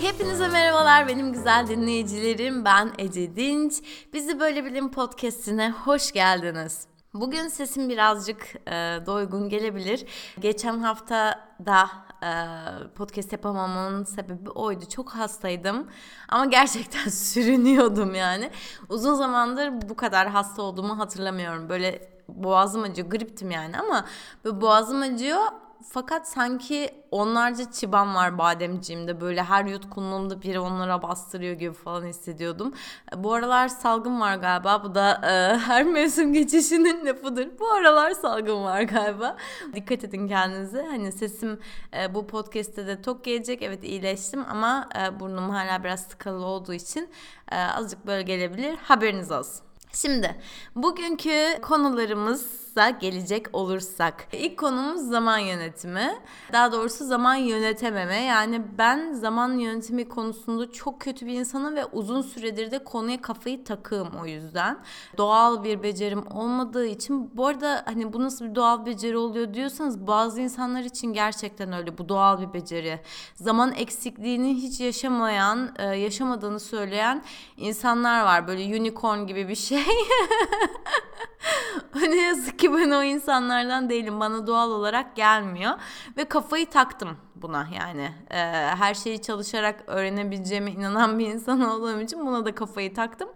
Hepinize merhabalar benim güzel dinleyicilerim. Ben Ece Dinç. Bizi Böyle Bilim Podcast'ine hoş geldiniz. Bugün sesim birazcık e, doygun gelebilir. Geçen hafta da e, podcast yapamamamın sebebi oydu. Çok hastaydım ama gerçekten sürünüyordum yani. Uzun zamandır bu kadar hasta olduğumu hatırlamıyorum. Böyle boğazım acıyor, griptim yani ama böyle boğazım acıyor fakat sanki onlarca çiban var bademciğimde böyle her yutkunluğumda biri onlara bastırıyor gibi falan hissediyordum. Bu aralar salgın var galiba bu da e, her mevsim geçişinin lafıdır. Bu aralar salgın var galiba. Dikkat edin kendinize. Hani sesim e, bu podcast'te de tok gelecek. Evet iyileştim ama e, burnum hala biraz tıkalı olduğu için e, azıcık böyle gelebilir. Haberiniz olsun. Şimdi bugünkü konularımıza gelecek olursak ilk konumuz zaman yönetimi. Daha doğrusu zaman yönetememe. Yani ben zaman yönetimi konusunda çok kötü bir insanım ve uzun süredir de konuya kafayı takığım o yüzden. Doğal bir becerim olmadığı için bu arada hani bu nasıl bir doğal beceri oluyor diyorsanız bazı insanlar için gerçekten öyle bu doğal bir beceri. Zaman eksikliğini hiç yaşamayan, e, yaşamadığını söyleyen insanlar var. Böyle unicorn gibi bir şey. ne yazık ki ben o insanlardan değilim. Bana doğal olarak gelmiyor. Ve kafayı taktım buna yani. Ee, her şeyi çalışarak öğrenebileceğime inanan bir insan olduğum için buna da kafayı taktım.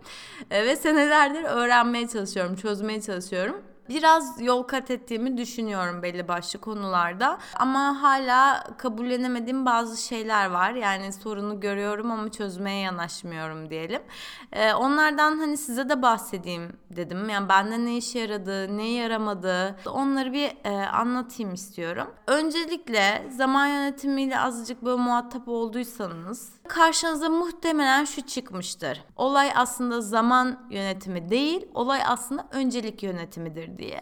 Ee, ve senelerdir öğrenmeye çalışıyorum, çözmeye çalışıyorum. Biraz yol kat ettiğimi düşünüyorum belli başlı konularda. Ama hala kabullenemediğim bazı şeyler var. Yani sorunu görüyorum ama çözmeye yanaşmıyorum diyelim. Ee, onlardan hani size de bahsedeyim dedim. Yani bende ne işe yaradı, ne yaramadı onları bir e, anlatayım istiyorum. Öncelikle zaman yönetimiyle azıcık böyle muhatap olduysanız karşınıza muhtemelen şu çıkmıştır. Olay aslında zaman yönetimi değil, olay aslında öncelik yönetimidir diye.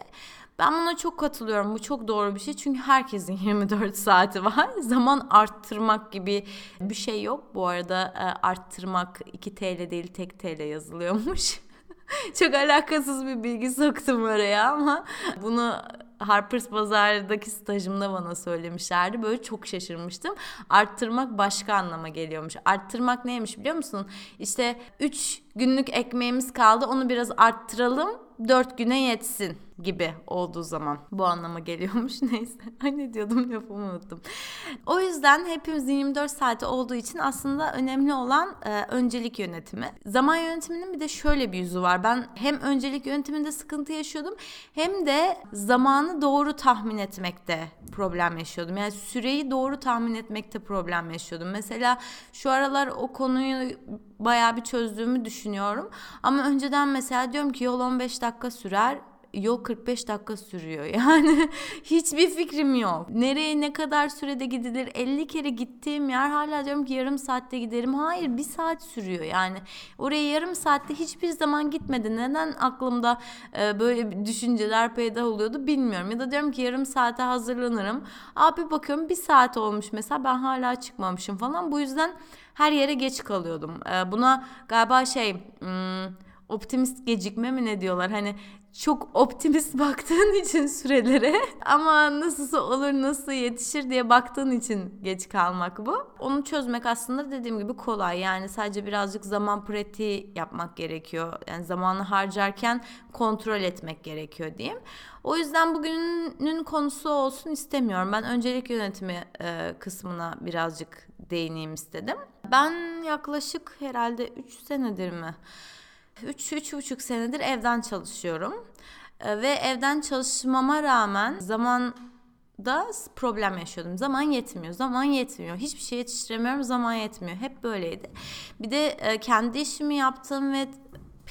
Ben buna çok katılıyorum. Bu çok doğru bir şey. Çünkü herkesin 24 saati var. Zaman arttırmak gibi bir şey yok. Bu arada e, arttırmak 2 TL değil tek TL yazılıyormuş. çok alakasız bir bilgi soktum oraya ama bunu Harper's Bazaar'daki stajımda bana söylemişlerdi. Böyle çok şaşırmıştım. Arttırmak başka anlama geliyormuş. Arttırmak neymiş biliyor musun? İşte 3 günlük ekmeğimiz kaldı onu biraz arttıralım 4 güne yetsin gibi olduğu zaman bu anlama geliyormuş. Neyse. Ay ne diyordum lafımı unuttum. O yüzden hepimizin 24 saati olduğu için aslında önemli olan e, öncelik yönetimi. Zaman yönetiminin bir de şöyle bir yüzü var. Ben hem öncelik yönetiminde sıkıntı yaşıyordum hem de zamanı doğru tahmin etmekte problem yaşıyordum. Yani süreyi doğru tahmin etmekte problem yaşıyordum. Mesela şu aralar o konuyu bayağı bir çözdüğümü düşünüyorum. Ama önceden mesela diyorum ki yol 15 dakika sürer yol 45 dakika sürüyor. Yani hiçbir fikrim yok. Nereye ne kadar sürede gidilir? 50 kere gittiğim yer hala diyorum ki yarım saatte giderim. Hayır bir saat sürüyor. Yani oraya yarım saatte hiçbir zaman gitmedi. Neden aklımda e, böyle düşünceler peyda oluyordu bilmiyorum. Ya da diyorum ki yarım saate hazırlanırım. Abi bakıyorum bir saat olmuş mesela ben hala çıkmamışım falan. Bu yüzden her yere geç kalıyordum. E, buna galiba şey... Hmm, optimist gecikme mi ne diyorlar? Hani çok optimist baktığın için sürelere ama nasılsa olur nasıl yetişir diye baktığın için geç kalmak bu. Onu çözmek aslında dediğim gibi kolay. Yani sadece birazcık zaman pratiği yapmak gerekiyor. Yani zamanı harcarken kontrol etmek gerekiyor diyeyim. O yüzden bugünün konusu olsun istemiyorum. Ben öncelik yönetimi e, kısmına birazcık değineyim istedim. Ben yaklaşık herhalde 3 senedir mi 3-3,5 senedir evden çalışıyorum. Ee, ve evden çalışmama rağmen zaman da problem yaşıyordum. Zaman yetmiyor, zaman yetmiyor. Hiçbir şey yetiştiremiyorum, zaman yetmiyor. Hep böyleydi. Bir de e, kendi işimi yaptım ve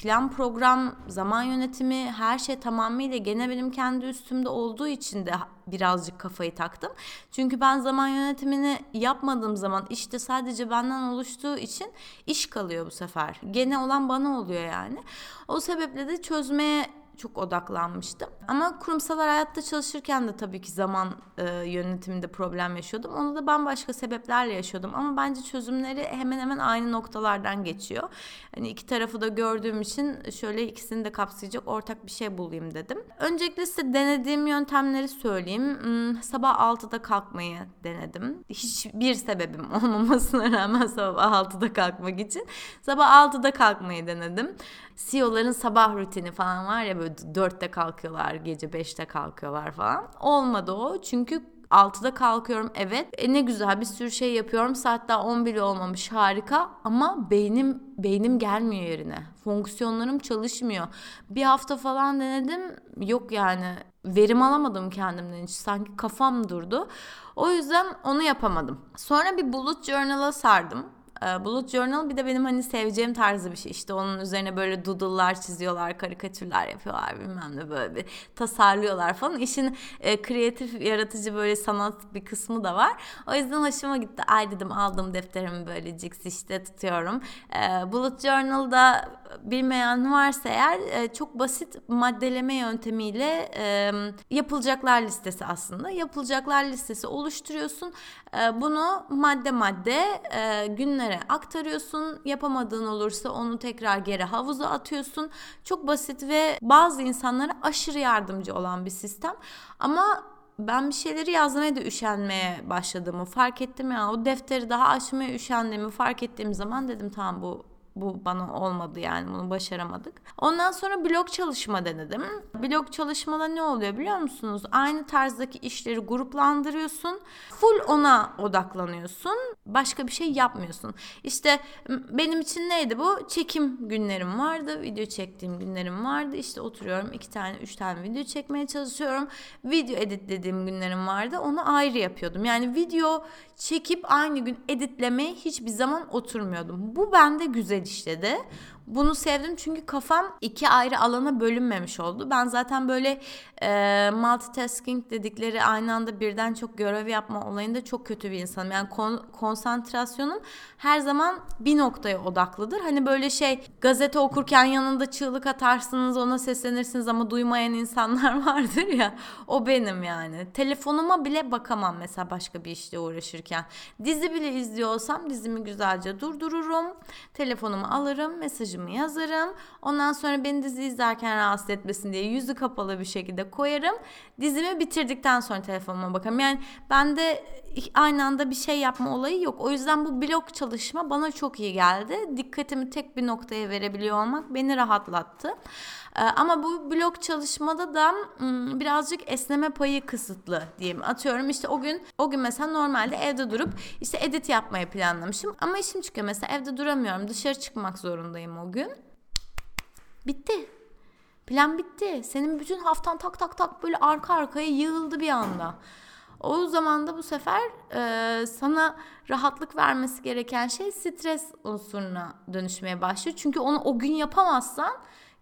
plan program, zaman yönetimi her şey tamamıyla gene benim kendi üstümde olduğu için de birazcık kafayı taktım. Çünkü ben zaman yönetimini yapmadığım zaman işte sadece benden oluştuğu için iş kalıyor bu sefer. Gene olan bana oluyor yani. O sebeple de çözmeye çok odaklanmıştım. Ama kurumsal hayatta çalışırken de tabii ki zaman e, yönetiminde problem yaşıyordum. Onu da bambaşka sebeplerle yaşıyordum. Ama bence çözümleri hemen hemen aynı noktalardan geçiyor. Hani iki tarafı da gördüğüm için şöyle ikisini de kapsayacak ortak bir şey bulayım dedim. Öncelikle size denediğim yöntemleri söyleyeyim. Hmm, sabah 6'da kalkmayı denedim. Hiçbir sebebim olmamasına rağmen sabah 6'da kalkmak için sabah 6'da kalkmayı denedim. CEO'ların sabah rutini falan var ya böyle 4'te kalkıyorlar, gece 5'te kalkıyorlar falan. Olmadı o çünkü 6'da kalkıyorum evet. E ne güzel bir sürü şey yapıyorum. Saat daha 10 bile olmamış harika ama beynim beynim gelmiyor yerine. Fonksiyonlarım çalışmıyor. Bir hafta falan denedim. Yok yani verim alamadım kendimden hiç. Sanki kafam durdu. O yüzden onu yapamadım. Sonra bir bullet journal'a sardım. Ee, bullet Journal bir de benim hani seveceğim tarzı bir şey. İşte onun üzerine böyle doodle'lar çiziyorlar, karikatürler yapıyorlar bilmem ne böyle bir tasarlıyorlar falan. İşin e, kreatif, yaratıcı böyle sanat bir kısmı da var. O yüzden hoşuma gitti. Ay dedim aldım defterimi böyle cix işte tutuyorum. E, bullet Journal'da bilmeyen varsa eğer e, çok basit maddeleme yöntemiyle e, yapılacaklar listesi aslında. Yapılacaklar listesi oluşturuyorsun. E, bunu madde madde e, günlere aktarıyorsun. Yapamadığın olursa onu tekrar geri havuza atıyorsun. Çok basit ve bazı insanlara aşırı yardımcı olan bir sistem. Ama ben bir şeyleri yazmaya da üşenmeye başladığımı fark ettim ya. O defteri daha açmaya üşendiğimi fark ettiğim zaman dedim tamam bu bu bana olmadı yani bunu başaramadık. Ondan sonra blok çalışma denedim. Blok çalışmada ne oluyor biliyor musunuz? Aynı tarzdaki işleri gruplandırıyorsun. Full ona odaklanıyorsun. Başka bir şey yapmıyorsun. İşte benim için neydi bu? Çekim günlerim vardı. Video çektiğim günlerim vardı. İşte oturuyorum iki tane üç tane video çekmeye çalışıyorum. Video editlediğim günlerim vardı. Onu ayrı yapıyordum. Yani video çekip aynı gün editlemeye hiçbir zaman oturmuyordum. Bu bende güzel işledi. Bunu sevdim çünkü kafam iki ayrı alana bölünmemiş oldu. Ben zaten böyle e, multitasking dedikleri aynı anda birden çok görev yapma olayında çok kötü bir insanım. Yani kon, konsantrasyonum her zaman bir noktaya odaklıdır. Hani böyle şey gazete okurken yanında çığlık atarsınız ona seslenirsiniz ama duymayan insanlar vardır ya. O benim yani. Telefonuma bile bakamam mesela başka bir işle uğraşırken. Dizi bile izliyorsam dizimi güzelce durdururum. Telefonumu alırım mesaj mesajımı yazarım. Ondan sonra beni dizi izlerken rahatsız etmesin diye yüzü kapalı bir şekilde koyarım. Dizimi bitirdikten sonra telefonuma bakarım. Yani bende aynı anda bir şey yapma olayı yok. O yüzden bu blok çalışma bana çok iyi geldi. Dikkatimi tek bir noktaya verebiliyor olmak beni rahatlattı. Ee, ama bu blok çalışmada da birazcık esneme payı kısıtlı diyeyim. Atıyorum işte o gün o gün mesela normalde evde durup işte edit yapmayı planlamışım. Ama işim çıkıyor mesela evde duramıyorum. Dışarı çıkmak zorundayım o gün. Bitti. Plan bitti. Senin bütün haftan tak tak tak böyle arka arkaya yığıldı bir anda. O zaman da bu sefer e, sana rahatlık vermesi gereken şey stres unsuruna dönüşmeye başlıyor. Çünkü onu o gün yapamazsan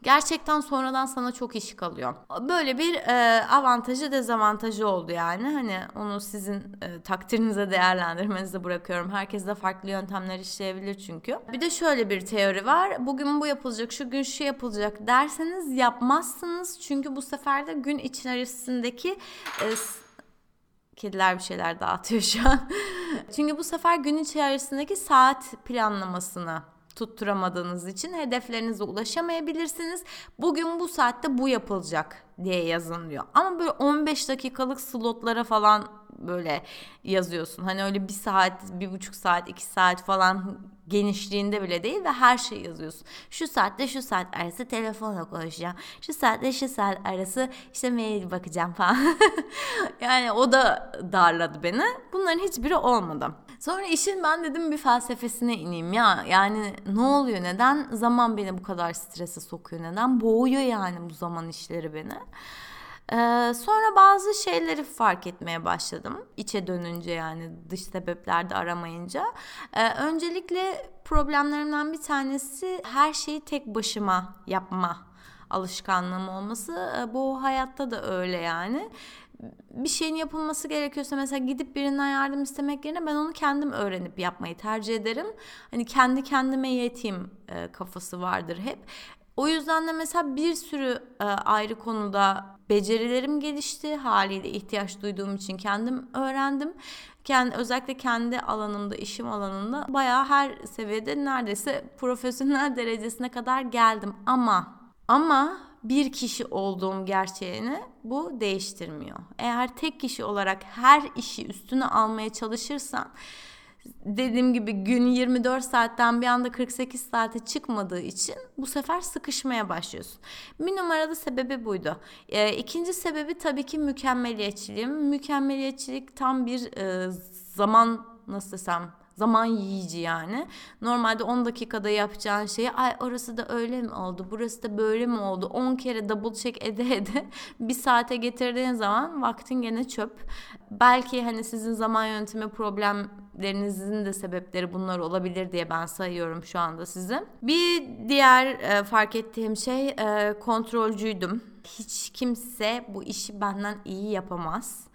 gerçekten sonradan sana çok iş kalıyor. Böyle bir e, avantajı dezavantajı oldu yani. Hani onu sizin e, takdirinize değerlendirmenize bırakıyorum. Herkes de farklı yöntemler işleyebilir çünkü. Bir de şöyle bir teori var. Bugün bu yapılacak, şu gün şu yapılacak derseniz yapmazsınız. Çünkü bu sefer de gün içerisindeki e, kediler bir şeyler dağıtıyor şu an. Çünkü bu sefer gün içerisindeki saat planlamasını tutturamadığınız için hedeflerinize ulaşamayabilirsiniz. Bugün bu saatte bu yapılacak diye yazın diyor. Ama böyle 15 dakikalık slotlara falan böyle yazıyorsun. Hani öyle bir saat, bir buçuk saat, iki saat falan genişliğinde bile değil ve her şeyi yazıyorsun. Şu saatte şu saat arası telefonla konuşacağım. Şu saatte şu saat arası işte mail bakacağım falan. yani o da darladı beni. Bunların hiçbiri olmadı. Sonra işin ben dedim bir felsefesine ineyim ya. Yani ne oluyor? Neden zaman beni bu kadar strese sokuyor? Neden boğuyor yani bu zaman işleri beni? Ee, sonra bazı şeyleri fark etmeye başladım. İçe dönünce yani dış sebeplerde aramayınca. Ee, öncelikle problemlerimden bir tanesi her şeyi tek başıma yapma alışkanlığım olması. Ee, bu hayatta da öyle yani bir şeyin yapılması gerekiyorsa mesela gidip birinden yardım istemek yerine ben onu kendim öğrenip yapmayı tercih ederim. Hani kendi kendime yeteyim e, kafası vardır hep. O yüzden de mesela bir sürü e, ayrı konuda becerilerim gelişti. Haliyle ihtiyaç duyduğum için kendim öğrendim. Kendi, özellikle kendi alanımda, işim alanında bayağı her seviyede neredeyse profesyonel derecesine kadar geldim. Ama ama bir kişi olduğum gerçeğini bu değiştirmiyor. Eğer tek kişi olarak her işi üstüne almaya çalışırsan dediğim gibi gün 24 saatten bir anda 48 saate çıkmadığı için bu sefer sıkışmaya başlıyorsun. Bir numarada sebebi buydu. E, ikinci sebebi tabii ki mükemmeliyetçiliğim. Mükemmeliyetçilik tam bir e, zaman nasıl desem zaman yiyici yani. Normalde 10 dakikada yapacağın şeyi ay orası da öyle mi oldu burası da böyle mi oldu 10 kere double check ede ede bir saate getirdiğin zaman vaktin gene çöp. Belki hani sizin zaman yönetimi problemlerinizin de sebepleri bunlar olabilir diye ben sayıyorum şu anda size. Bir diğer e, fark ettiğim şey e, kontrolcüydüm. Hiç kimse bu işi benden iyi yapamaz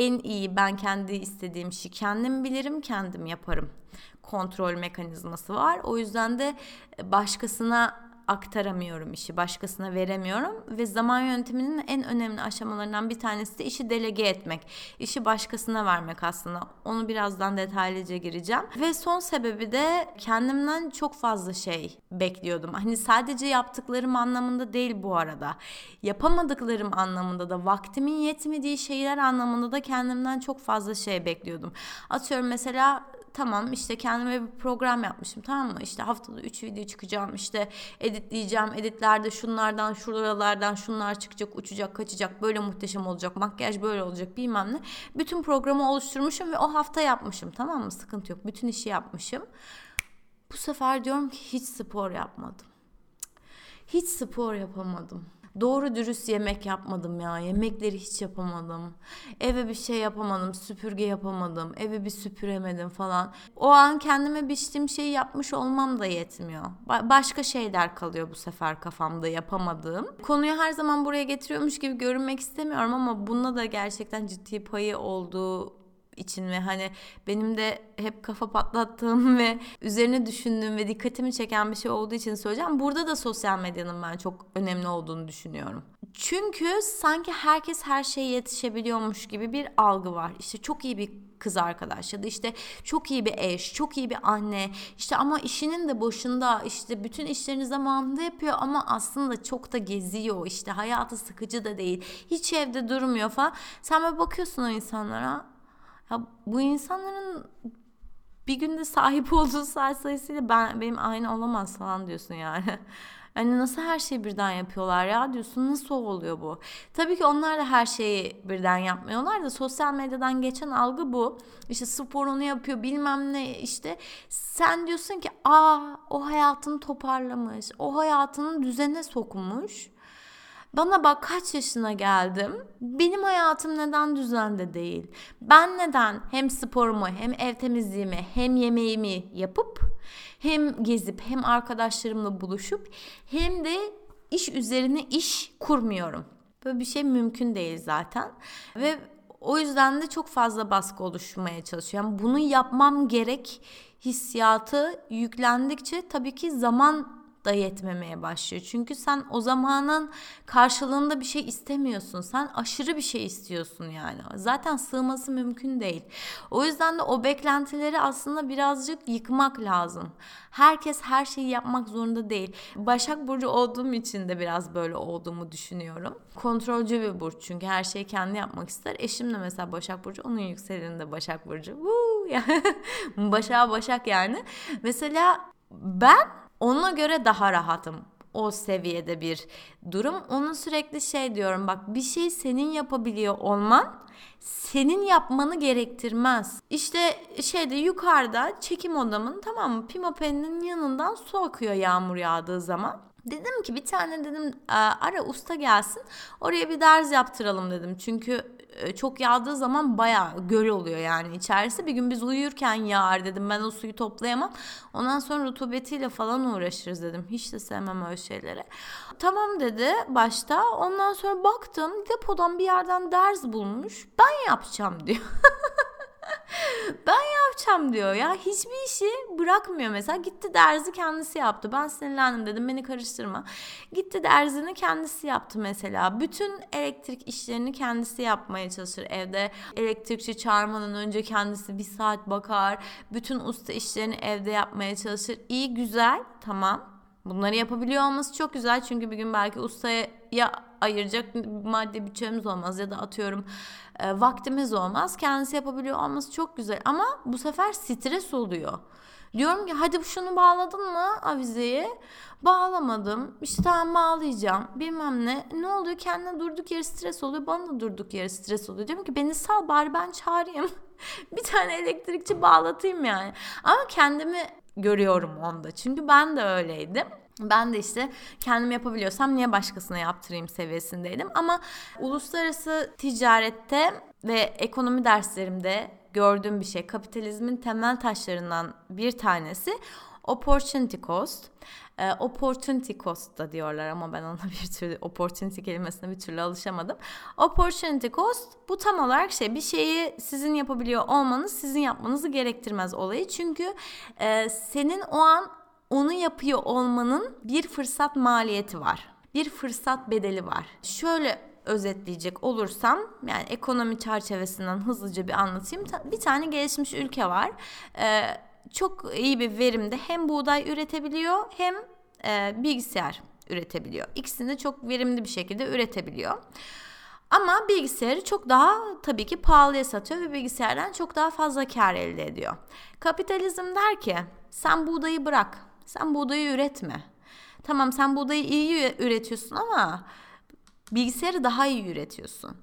en iyi ben kendi istediğim işi kendim bilirim, kendim yaparım. Kontrol mekanizması var. O yüzden de başkasına aktaramıyorum işi, başkasına veremiyorum ve zaman yönetiminin en önemli aşamalarından bir tanesi de işi delege etmek. İşi başkasına vermek aslında. Onu birazdan detaylıca gireceğim. Ve son sebebi de kendimden çok fazla şey bekliyordum. Hani sadece yaptıklarım anlamında değil bu arada. Yapamadıklarım anlamında da vaktimin yetmediği şeyler anlamında da kendimden çok fazla şey bekliyordum. Atıyorum mesela tamam işte kendime bir program yapmışım tamam mı? İşte haftada 3 video çıkacağım işte editleyeceğim. Editlerde şunlardan şuralardan şunlar çıkacak uçacak kaçacak böyle muhteşem olacak makyaj böyle olacak bilmem ne. Bütün programı oluşturmuşum ve o hafta yapmışım tamam mı? Sıkıntı yok bütün işi yapmışım. Bu sefer diyorum ki hiç spor yapmadım. Hiç spor yapamadım. Doğru dürüst yemek yapmadım ya. Yemekleri hiç yapamadım. Eve bir şey yapamadım. Süpürge yapamadım. Evi bir süpüremedim falan. O an kendime biçtiğim şeyi yapmış olmam da yetmiyor. Ba- başka şeyler kalıyor bu sefer kafamda yapamadığım. Konuyu her zaman buraya getiriyormuş gibi görünmek istemiyorum ama bunda da gerçekten ciddi payı olduğu için ve hani benim de hep kafa patlattığım ve üzerine düşündüğüm ve dikkatimi çeken bir şey olduğu için söyleyeceğim. Burada da sosyal medyanın ben çok önemli olduğunu düşünüyorum. Çünkü sanki herkes her şeye yetişebiliyormuş gibi bir algı var. İşte çok iyi bir kız arkadaş ya da işte çok iyi bir eş, çok iyi bir anne. İşte ama işinin de başında işte bütün işlerini zamanında yapıyor ama aslında çok da geziyor. İşte hayatı sıkıcı da değil. Hiç evde durmuyor falan. Sen böyle bakıyorsun o insanlara ya bu insanların bir günde sahip olduğu saat sayısıyla ben benim aynı olamaz falan diyorsun yani. Hani nasıl her şeyi birden yapıyorlar ya diyorsun nasıl oluyor bu? Tabii ki onlar da her şeyi birden yapmıyorlar da sosyal medyadan geçen algı bu. İşte sporunu yapıyor bilmem ne işte sen diyorsun ki aa o hayatını toparlamış o hayatını düzene sokmuş. Bana bak kaç yaşına geldim. Benim hayatım neden düzende değil? Ben neden hem sporumu hem ev temizliğimi hem yemeğimi yapıp hem gezip hem arkadaşlarımla buluşup hem de iş üzerine iş kurmuyorum. Böyle bir şey mümkün değil zaten. Ve o yüzden de çok fazla baskı oluşmaya çalışıyorum. Yani bunu yapmam gerek hissiyatı yüklendikçe tabii ki zaman da yetmemeye başlıyor. Çünkü sen o zamanın karşılığında bir şey istemiyorsun. Sen aşırı bir şey istiyorsun yani. Zaten sığması mümkün değil. O yüzden de o beklentileri aslında birazcık yıkmak lazım. Herkes her şeyi yapmak zorunda değil. Başak Burcu olduğum için de biraz böyle olduğumu düşünüyorum. Kontrolcü bir burç çünkü her şeyi kendi yapmak ister. Eşim de mesela Başak Burcu, onun yükseleninde Başak Burcu. Woo! Başak Başak yani. Mesela ben ona göre daha rahatım. O seviyede bir durum. Onun sürekli şey diyorum bak bir şey senin yapabiliyor olman senin yapmanı gerektirmez. İşte şeyde yukarıda çekim odamın tamam mı pimapeninin yanından su akıyor yağmur yağdığı zaman. Dedim ki bir tane dedim ara usta gelsin oraya bir derz yaptıralım dedim. Çünkü çok yağdığı zaman baya göl oluyor yani içerisi. Bir gün biz uyurken yağar dedim ben o suyu toplayamam. Ondan sonra rutubetiyle falan uğraşırız dedim. Hiç de sevmem öyle şeyleri. Tamam dedi başta. Ondan sonra baktım depodan bir yerden ders bulmuş. Ben yapacağım diyor. ben yapacağım diyor ya. Hiçbir işi bırakmıyor mesela. Gitti derzi kendisi yaptı. Ben sinirlendim dedim beni karıştırma. Gitti derzini kendisi yaptı mesela. Bütün elektrik işlerini kendisi yapmaya çalışır evde. Elektrikçi çağırmadan önce kendisi bir saat bakar. Bütün usta işlerini evde yapmaya çalışır. İyi güzel tamam Bunları yapabiliyor olması çok güzel çünkü bir gün belki ustaya ayıracak maddi bütçemiz olmaz ya da atıyorum e, vaktimiz olmaz. Kendisi yapabiliyor olması çok güzel ama bu sefer stres oluyor. Diyorum ki hadi şunu bağladın mı avizeyi? Bağlamadım. İşte tamam bağlayacağım. Bilmem ne. Ne oluyor? Kendine durduk yere stres oluyor. Bana da durduk yere stres oluyor. Diyorum ki beni sal bari ben çağırayım. bir tane elektrikçi bağlatayım yani. Ama kendimi görüyorum onda. Çünkü ben de öyleydim. Ben de işte kendim yapabiliyorsam niye başkasına yaptırayım seviyesindeydim. Ama uluslararası ticarette ve ekonomi derslerimde gördüğüm bir şey. Kapitalizmin temel taşlarından bir tanesi opportunity cost. E, opportunity cost da diyorlar ama ben ona bir türlü opportunity kelimesine bir türlü alışamadım. Opportunity cost bu tam olarak şey bir şeyi sizin yapabiliyor olmanız sizin yapmanızı gerektirmez olayı. Çünkü e, senin o an onu yapıyor olmanın bir fırsat maliyeti var. Bir fırsat bedeli var. Şöyle özetleyecek olursam yani ekonomi çerçevesinden hızlıca bir anlatayım. Bir tane gelişmiş ülke var. Ee, çok iyi bir verimde hem buğday üretebiliyor hem e, bilgisayar üretebiliyor. İkisini de çok verimli bir şekilde üretebiliyor. Ama bilgisayarı çok daha tabii ki pahalıya satıyor ve bilgisayardan çok daha fazla kar elde ediyor. Kapitalizm der ki sen buğdayı bırak sen buğdayı üretme. Tamam sen buğdayı iyi üretiyorsun ama bilgisayarı daha iyi üretiyorsun.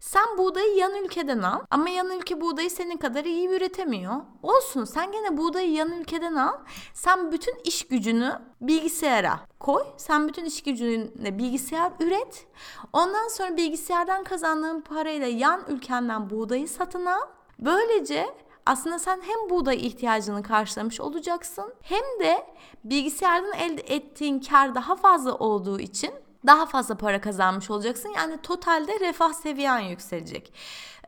Sen buğdayı yan ülkeden al ama yan ülke buğdayı senin kadar iyi üretemiyor. Olsun sen gene buğdayı yan ülkeden al. Sen bütün iş gücünü bilgisayara koy. Sen bütün iş gücünle bilgisayar üret. Ondan sonra bilgisayardan kazandığın parayla yan ülkenden buğdayı satın al. Böylece aslında sen hem buğday ihtiyacını karşılamış olacaksın hem de bilgisayardan elde ettiğin kar daha fazla olduğu için daha fazla para kazanmış olacaksın. Yani totalde refah seviyen yükselecek.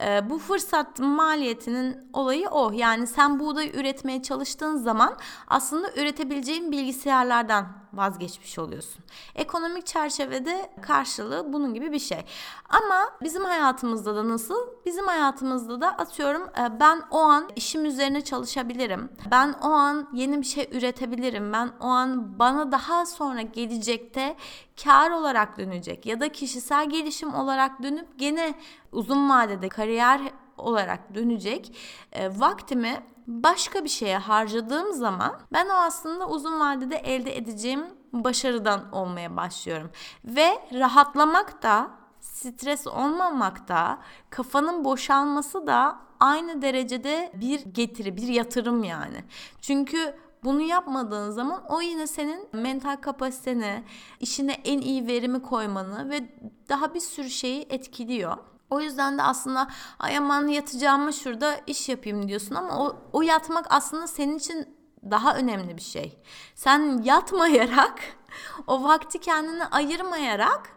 Ee, bu fırsat maliyetinin olayı o. Yani sen buğday üretmeye çalıştığın zaman aslında üretebileceğin bilgisayarlardan vazgeçmiş oluyorsun. Ekonomik çerçevede karşılığı bunun gibi bir şey. Ama bizim hayatımızda da nasıl? Bizim hayatımızda da atıyorum e, ben o an işim üzerine çalışabilirim. Ben o an yeni bir şey üretebilirim. Ben o an bana daha sonra gelecekte kar olarak dönecek ya da kişisel gelişim olarak dönüp gene uzun vadede kariyer olarak dönecek e, vaktimi başka bir şeye harcadığım zaman ben o aslında uzun vadede elde edeceğim başarıdan olmaya başlıyorum. Ve rahatlamak da, stres olmamak da, kafanın boşalması da aynı derecede bir getiri, bir yatırım yani. Çünkü bunu yapmadığın zaman o yine senin mental kapasiteni, işine en iyi verimi koymanı ve daha bir sürü şeyi etkiliyor. O yüzden de aslında ay aman yatacağıma şurada iş yapayım diyorsun ama o, o yatmak aslında senin için daha önemli bir şey. Sen yatmayarak, o vakti kendine ayırmayarak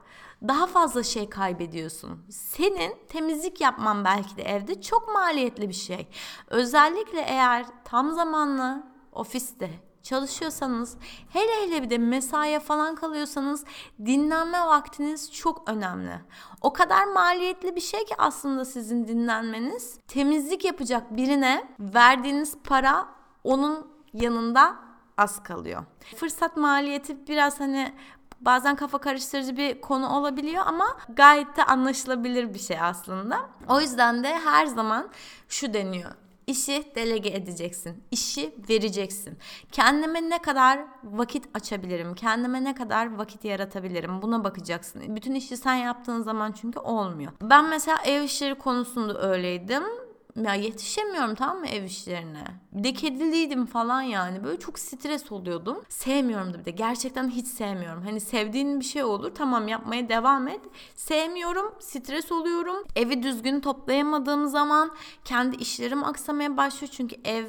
daha fazla şey kaybediyorsun. Senin temizlik yapman belki de evde çok maliyetli bir şey. Özellikle eğer tam zamanlı ofiste çalışıyorsanız hele hele bir de mesaiye falan kalıyorsanız dinlenme vaktiniz çok önemli. O kadar maliyetli bir şey ki aslında sizin dinlenmeniz. Temizlik yapacak birine verdiğiniz para onun yanında az kalıyor. Fırsat maliyeti biraz hani bazen kafa karıştırıcı bir konu olabiliyor ama gayet de anlaşılabilir bir şey aslında. O yüzden de her zaman şu deniyor İşi delege edeceksin. İşi vereceksin. Kendime ne kadar vakit açabilirim? Kendime ne kadar vakit yaratabilirim? Buna bakacaksın. Bütün işi sen yaptığın zaman çünkü olmuyor. Ben mesela ev işleri konusunda öyleydim ya yetişemiyorum tamam mı ev işlerine. Bir de kediliydim falan yani. Böyle çok stres oluyordum. Sevmiyorum da bir de. Gerçekten hiç sevmiyorum. Hani sevdiğin bir şey olur. Tamam yapmaya devam et. Sevmiyorum. Stres oluyorum. Evi düzgün toplayamadığım zaman kendi işlerim aksamaya başlıyor. Çünkü ev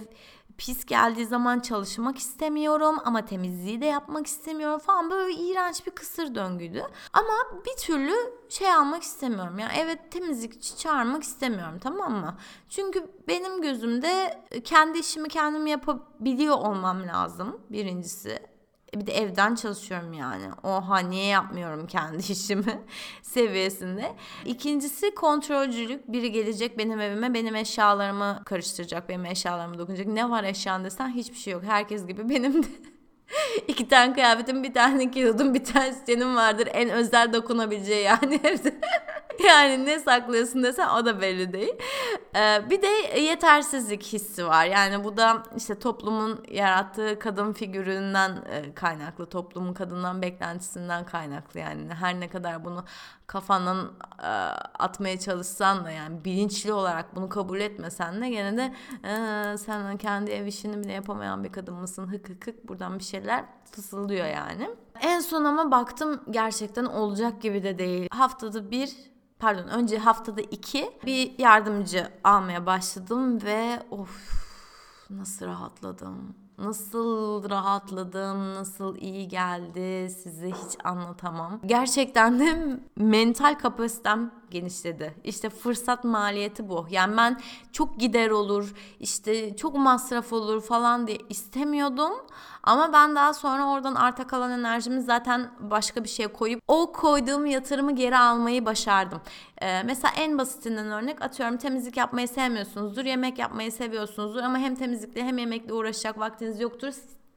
pis geldiği zaman çalışmak istemiyorum ama temizliği de yapmak istemiyorum falan böyle iğrenç bir kısır döngüydü. Ama bir türlü şey almak istemiyorum. Yani evet temizlikçi çağırmak istemiyorum tamam mı? Çünkü benim gözümde kendi işimi kendim yapabiliyor olmam lazım birincisi. Bir de evden çalışıyorum yani. Oha niye yapmıyorum kendi işimi seviyesinde. İkincisi kontrolcülük. Biri gelecek benim evime benim eşyalarımı karıştıracak. Benim eşyalarımı dokunacak. Ne var eşyan desen hiçbir şey yok. Herkes gibi benim de İki tane kıyafetim, bir tane kilodum, bir tane senin vardır. En özel dokunabileceği yani yani ne saklıyorsun desen o da belli değil. Ee, bir de yetersizlik hissi var. Yani bu da işte toplumun yarattığı kadın figüründen e, kaynaklı. Toplumun kadından beklentisinden kaynaklı. Yani her ne kadar bunu kafandan e, atmaya çalışsan da yani bilinçli olarak bunu kabul etmesen de gene de e, sen kendi ev işini bile yapamayan bir kadın mısın hık hık hık buradan bir şeyler fısıldıyor yani. En son ama baktım gerçekten olacak gibi de değil. Haftada bir pardon önce haftada iki bir yardımcı almaya başladım ve of nasıl rahatladım. Nasıl rahatladım, nasıl iyi geldi size hiç anlatamam. Gerçekten de mental kapasitem genişledi. İşte fırsat maliyeti bu. Yani ben çok gider olur, işte çok masraf olur falan diye istemiyordum. Ama ben daha sonra oradan arta kalan enerjimi zaten başka bir şeye koyup o koyduğum yatırımı geri almayı başardım. Ee, mesela en basitinden örnek atıyorum temizlik yapmayı sevmiyorsunuzdur, yemek yapmayı seviyorsunuzdur ama hem temizlikle hem yemekle uğraşacak vaktiniz yoktur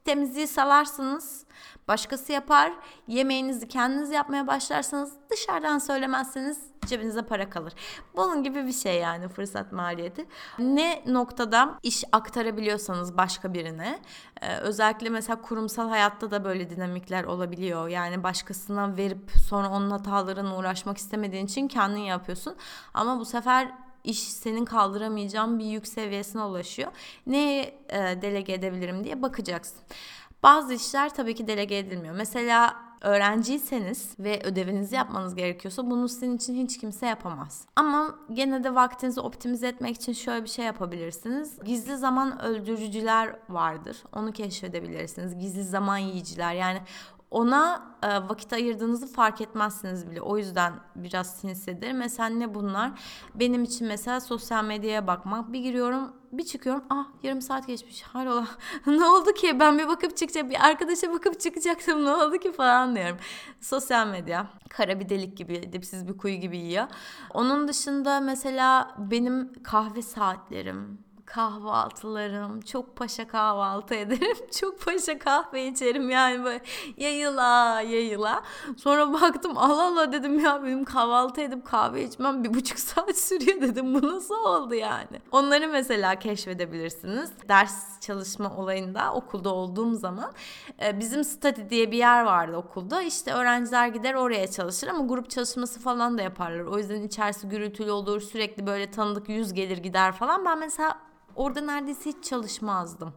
temizliği salarsınız. Başkası yapar. Yemeğinizi kendiniz yapmaya başlarsanız dışarıdan söylemezseniz cebinize para kalır. Bunun gibi bir şey yani fırsat maliyeti. Ne noktada iş aktarabiliyorsanız başka birine e, özellikle mesela kurumsal hayatta da böyle dinamikler olabiliyor. Yani başkasına verip sonra onun hatalarına uğraşmak istemediğin için kendin yapıyorsun. Ama bu sefer iş senin kaldıramayacağın bir yük seviyesine ulaşıyor. Neye e, delege edebilirim diye bakacaksın. Bazı işler tabii ki delege edilmiyor. Mesela öğrenciyseniz ve ödevinizi yapmanız gerekiyorsa bunu sizin için hiç kimse yapamaz. Ama gene de vaktinizi optimize etmek için şöyle bir şey yapabilirsiniz. Gizli zaman öldürücüler vardır. Onu keşfedebilirsiniz. Gizli zaman yiyiciler yani ona e, vakit ayırdığınızı fark etmezsiniz bile. O yüzden biraz sinsi. Mesela ne bunlar? Benim için mesela sosyal medyaya bakmak. Bir giriyorum bir çıkıyorum. Ah yarım saat geçmiş. Hayrola ne oldu ki? Ben bir bakıp çıkacağım. Bir arkadaşa bakıp çıkacaktım. Ne oldu ki falan diyorum. Sosyal medya kara bir delik gibi, dipsiz bir kuyu gibi yiyor. Onun dışında mesela benim kahve saatlerim, kahvaltılarım. Çok paşa kahvaltı ederim. Çok paşa kahve içerim yani böyle yayıla yayıla. Sonra baktım Allah Allah dedim ya benim kahvaltı edip kahve içmem bir buçuk saat sürüyor dedim. Bu nasıl oldu yani? Onları mesela keşfedebilirsiniz. Ders çalışma olayında okulda olduğum zaman e, bizim study diye bir yer vardı okulda. İşte öğrenciler gider oraya çalışır ama grup çalışması falan da yaparlar. O yüzden içerisi gürültülü olur. Sürekli böyle tanıdık yüz gelir gider falan. Ben mesela Orada neredeyse hiç çalışmazdım.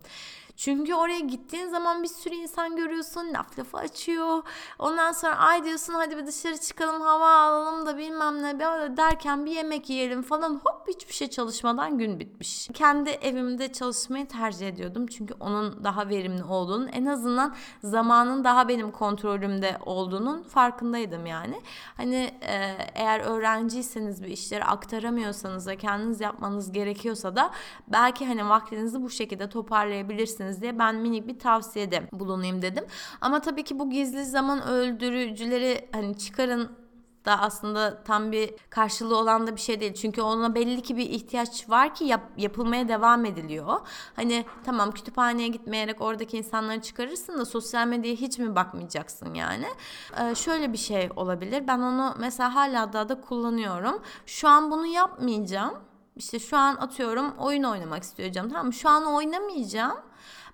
Çünkü oraya gittiğin zaman bir sürü insan görüyorsun, laf lafı açıyor. Ondan sonra ay diyorsun hadi bir dışarı çıkalım, hava alalım da bilmem ne derken bir yemek yiyelim falan hop hiçbir şey çalışmadan gün bitmiş. Kendi evimde çalışmayı tercih ediyordum. Çünkü onun daha verimli olduğunu, en azından zamanın daha benim kontrolümde olduğunun farkındaydım yani. Hani e, eğer öğrenciyseniz bir işleri aktaramıyorsanız da kendiniz yapmanız gerekiyorsa da belki hani vaktinizi bu şekilde toparlayabilirsiniz yapabilirsiniz diye ben minik bir tavsiyede bulunayım dedim. Ama tabii ki bu gizli zaman öldürücüleri hani çıkarın da aslında tam bir karşılığı olan da bir şey değil. Çünkü ona belli ki bir ihtiyaç var ki yap, yapılmaya devam ediliyor. Hani tamam kütüphaneye gitmeyerek oradaki insanları çıkarırsın da sosyal medyaya hiç mi bakmayacaksın yani? Ee, şöyle bir şey olabilir. Ben onu mesela hala da da kullanıyorum. Şu an bunu yapmayacağım. İşte şu an atıyorum oyun oynamak istiyor. Tamam şu an oynamayacağım.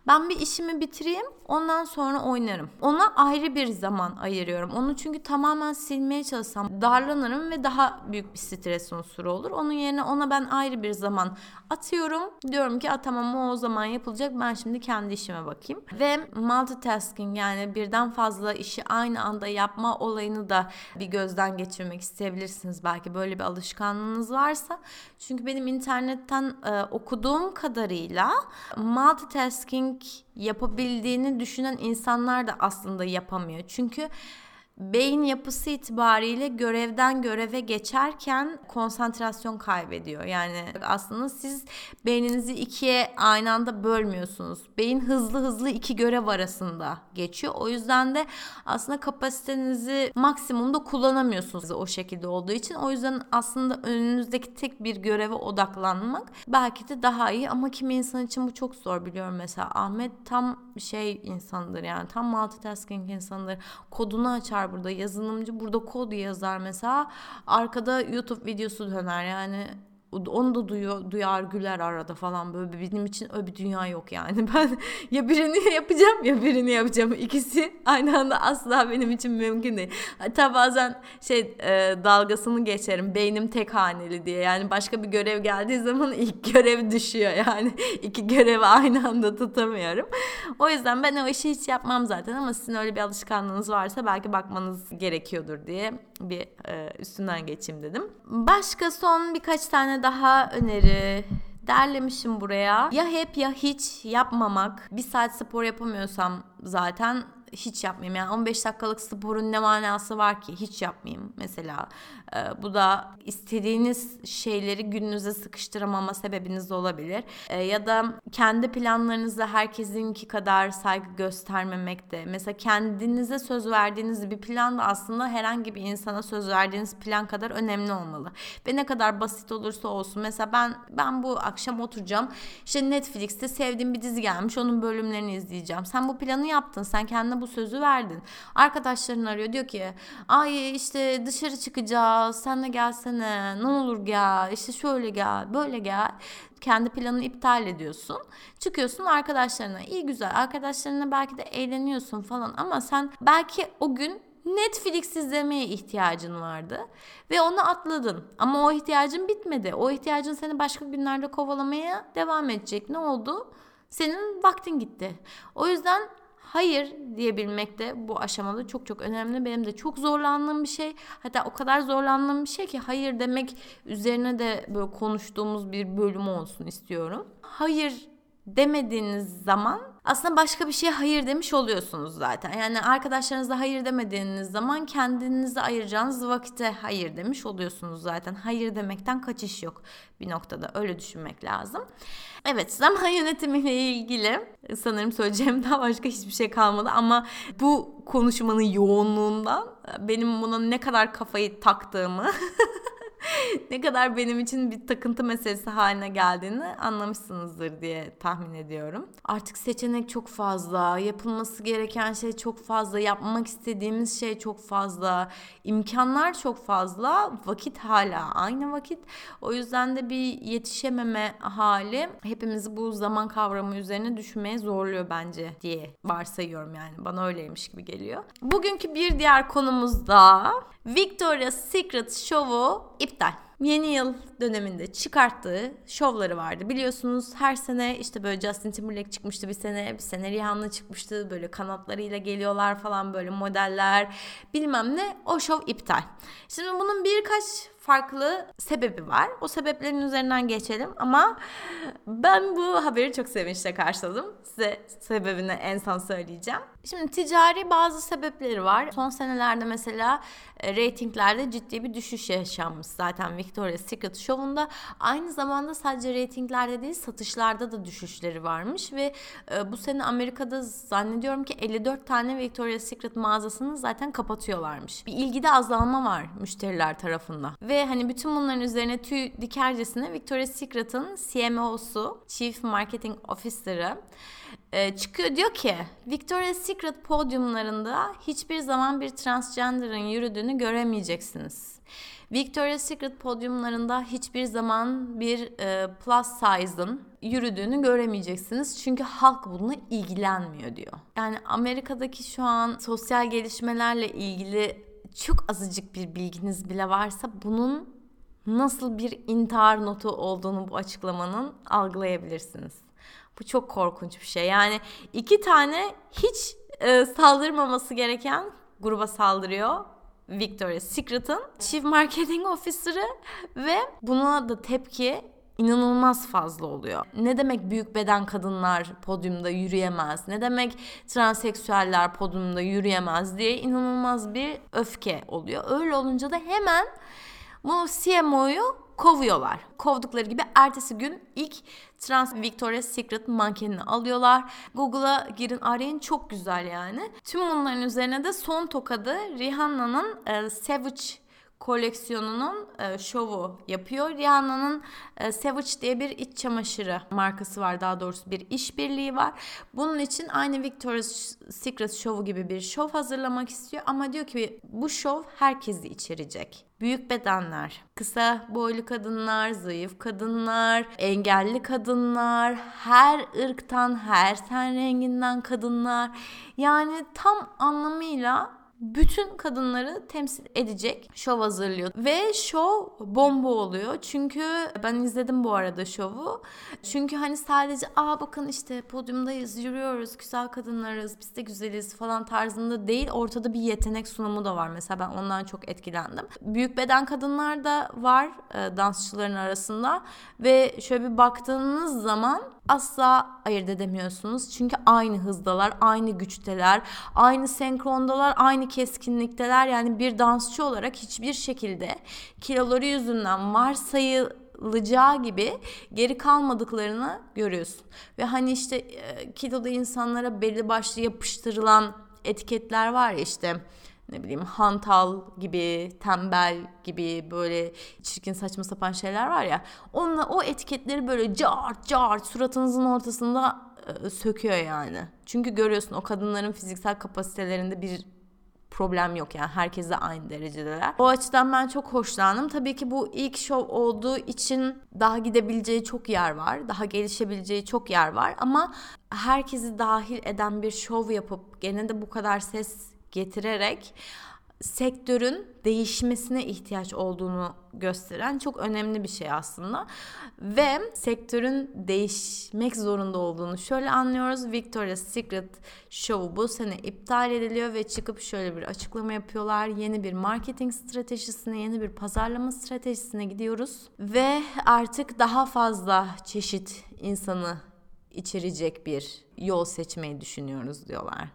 Ben bir işimi bitireyim ondan sonra oynarım. Ona ayrı bir zaman ayırıyorum. Onu çünkü tamamen silmeye çalışsam darlanırım ve daha büyük bir stres unsuru olur. Onun yerine ona ben ayrı bir zaman atıyorum. Diyorum ki tamam o, zaman yapılacak ben şimdi kendi işime bakayım. Ve multitasking yani birden fazla işi aynı anda yapma olayını da bir gözden geçirmek isteyebilirsiniz. Belki böyle bir alışkanlığınız varsa. Çünkü benim internetten e, okuduğum kadarıyla multitasking yapabildiğini düşünen insanlar da aslında yapamıyor. Çünkü beyin yapısı itibariyle görevden göreve geçerken konsantrasyon kaybediyor. Yani aslında siz beyninizi ikiye aynı anda bölmüyorsunuz. Beyin hızlı hızlı iki görev arasında geçiyor. O yüzden de aslında kapasitenizi maksimumda kullanamıyorsunuz o şekilde olduğu için. O yüzden aslında önünüzdeki tek bir göreve odaklanmak belki de daha iyi ama kimi insan için bu çok zor biliyorum mesela. Ahmet tam şey insandır yani tam multitasking insandır. Kodunu açar burada yazılımcı burada kod yazar mesela. Arkada YouTube videosu döner. Yani onu da duyuyor, duyar güler arada falan. Böyle benim için öyle bir dünya yok yani. Ben ya birini yapacağım ya birini yapacağım. İkisi aynı anda asla benim için mümkün değil. Hatta bazen şey e, dalgasını geçerim. Beynim tek haneli diye. Yani başka bir görev geldiği zaman ilk görev düşüyor yani. İki görevi aynı anda tutamıyorum. O yüzden ben o işi hiç yapmam zaten ama sizin öyle bir alışkanlığınız varsa belki bakmanız gerekiyordur diye bir e, üstünden geçeyim dedim. Başka son birkaç tane daha öneri derlemişim buraya. Ya hep ya hiç yapmamak. Bir saat spor yapamıyorsam zaten hiç yapmayayım. Yani 15 dakikalık sporun ne manası var ki? Hiç yapmayayım mesela. Ee, bu da istediğiniz şeyleri gününüze sıkıştıramama sebebiniz olabilir. Ee, ya da kendi planlarınızda herkesinki kadar saygı göstermemek de. Mesela kendinize söz verdiğiniz bir plan da aslında herhangi bir insana söz verdiğiniz plan kadar önemli olmalı. Ve ne kadar basit olursa olsun. Mesela ben ben bu akşam oturacağım. İşte Netflix'te sevdiğim bir dizi gelmiş. Onun bölümlerini izleyeceğim. Sen bu planı yaptın. Sen kendine bu sözü verdin. Arkadaşların arıyor diyor ki ay işte dışarı çıkacağız sen de gelsene ne olur gel işte şöyle gel böyle gel kendi planını iptal ediyorsun. Çıkıyorsun arkadaşlarına iyi güzel arkadaşlarına belki de eğleniyorsun falan ama sen belki o gün Netflix izlemeye ihtiyacın vardı ve onu atladın. Ama o ihtiyacın bitmedi. O ihtiyacın seni başka günlerde kovalamaya devam edecek. Ne oldu? Senin vaktin gitti. O yüzden hayır diyebilmek de bu aşamada çok çok önemli. Benim de çok zorlandığım bir şey. Hatta o kadar zorlandığım bir şey ki hayır demek üzerine de böyle konuştuğumuz bir bölüm olsun istiyorum. Hayır demediğiniz zaman aslında başka bir şeye hayır demiş oluyorsunuz zaten. Yani arkadaşlarınıza hayır demediğiniz zaman kendinize ayıracağınız vakite hayır demiş oluyorsunuz zaten. Hayır demekten kaçış yok bir noktada öyle düşünmek lazım. Evet zaman yönetimiyle ilgili sanırım söyleyeceğim daha başka hiçbir şey kalmadı ama bu konuşmanın yoğunluğundan benim buna ne kadar kafayı taktığımı ne kadar benim için bir takıntı meselesi haline geldiğini anlamışsınızdır diye tahmin ediyorum. Artık seçenek çok fazla, yapılması gereken şey çok fazla, yapmak istediğimiz şey çok fazla, imkanlar çok fazla, vakit hala aynı vakit. O yüzden de bir yetişememe hali hepimizi bu zaman kavramı üzerine düşünmeye zorluyor bence diye varsayıyorum yani. Bana öyleymiş gibi geliyor. Bugünkü bir diğer konumuz da Victoria's Secret şovu iptal yeni yıl döneminde çıkarttığı şovları vardı. Biliyorsunuz her sene işte böyle Justin Timberlake çıkmıştı bir sene, bir sene Rihanna çıkmıştı. Böyle kanatlarıyla geliyorlar falan böyle modeller bilmem ne. O şov iptal. Şimdi bunun birkaç farklı sebebi var. O sebeplerin üzerinden geçelim ama ben bu haberi çok sevinçle karşıladım. Size sebebini en son söyleyeceğim. Şimdi ticari bazı sebepleri var. Son senelerde mesela e, reytinglerde ciddi bir düşüş yaşanmış zaten Victoria's Secret Show'unda. Aynı zamanda sadece reytinglerde değil satışlarda da düşüşleri varmış ve e, bu sene Amerika'da zannediyorum ki 54 tane Victoria's Secret mağazasını zaten kapatıyorlarmış. Bir ilgide azalma var müşteriler tarafından. Ve hani bütün bunların üzerine tüy dikercesine Victoria's Secret'ın CMO'su, Chief Marketing Officer'ı e, çıkıyor diyor ki Victoria's Secret podyumlarında hiçbir zaman bir transgender'ın yürüdüğünü göremeyeceksiniz. Victoria's Secret podyumlarında hiçbir zaman bir e, plus size'ın yürüdüğünü göremeyeceksiniz. Çünkü halk bununla ilgilenmiyor diyor. Yani Amerika'daki şu an sosyal gelişmelerle ilgili çok azıcık bir bilginiz bile varsa bunun nasıl bir intihar notu olduğunu bu açıklamanın algılayabilirsiniz. Bu çok korkunç bir şey. Yani iki tane hiç e, saldırmaması gereken gruba saldırıyor. Victoria's Secret'ın Chief Marketing Officer'ı ve buna da tepki inanılmaz fazla oluyor. Ne demek büyük beden kadınlar podyumda yürüyemez? Ne demek transseksüeller podyumda yürüyemez diye inanılmaz bir öfke oluyor. Öyle olunca da hemen bu CMO'yu kovuyorlar. Kovdukları gibi ertesi gün ilk Trans Victoria's Secret mankenini alıyorlar. Google'a girin arayın çok güzel yani. Tüm bunların üzerine de son tokadı Rihanna'nın e, Savage koleksiyonunun e, şovu yapıyor. Rihanna'nın e, Savage diye bir iç çamaşırı markası var. Daha doğrusu bir işbirliği var. Bunun için aynı Victoria's Secret şovu gibi bir şov hazırlamak istiyor. Ama diyor ki bu şov herkesi içerecek. Büyük bedenler, kısa boylu kadınlar, zayıf kadınlar, engelli kadınlar, her ırktan, her ten renginden kadınlar. Yani tam anlamıyla bütün kadınları temsil edecek şov hazırlıyor. Ve şov bomba oluyor. Çünkü ben izledim bu arada şovu. Çünkü hani sadece aa bakın işte podyumdayız, yürüyoruz, güzel kadınlarız, biz de güzeliz falan tarzında değil. Ortada bir yetenek sunumu da var. Mesela ben ondan çok etkilendim. Büyük beden kadınlar da var e, dansçıların arasında. Ve şöyle bir baktığınız zaman asla ayırt edemiyorsunuz. Çünkü aynı hızdalar, aynı güçteler, aynı senkrondalar, aynı keskinlikteler. Yani bir dansçı olarak hiçbir şekilde kiloları yüzünden varsayılacağı gibi geri kalmadıklarını görüyorsun. Ve hani işte e, kilolu insanlara belli başlı yapıştırılan etiketler var ya işte ne bileyim hantal gibi, tembel gibi böyle çirkin saçma sapan şeyler var ya. Onunla o etiketleri böyle cart cart suratınızın ortasında e, söküyor yani. Çünkü görüyorsun o kadınların fiziksel kapasitelerinde bir problem yok yani herkes de aynı derecedeler. O açıdan ben çok hoşlandım. Tabii ki bu ilk şov olduğu için daha gidebileceği çok yer var. Daha gelişebileceği çok yer var ama herkesi dahil eden bir şov yapıp gene de bu kadar ses getirerek sektörün değişmesine ihtiyaç olduğunu gösteren çok önemli bir şey aslında. Ve sektörün değişmek zorunda olduğunu şöyle anlıyoruz. Victoria's Secret Show bu sene iptal ediliyor ve çıkıp şöyle bir açıklama yapıyorlar. Yeni bir marketing stratejisine, yeni bir pazarlama stratejisine gidiyoruz. Ve artık daha fazla çeşit insanı içerecek bir yol seçmeyi düşünüyoruz diyorlar.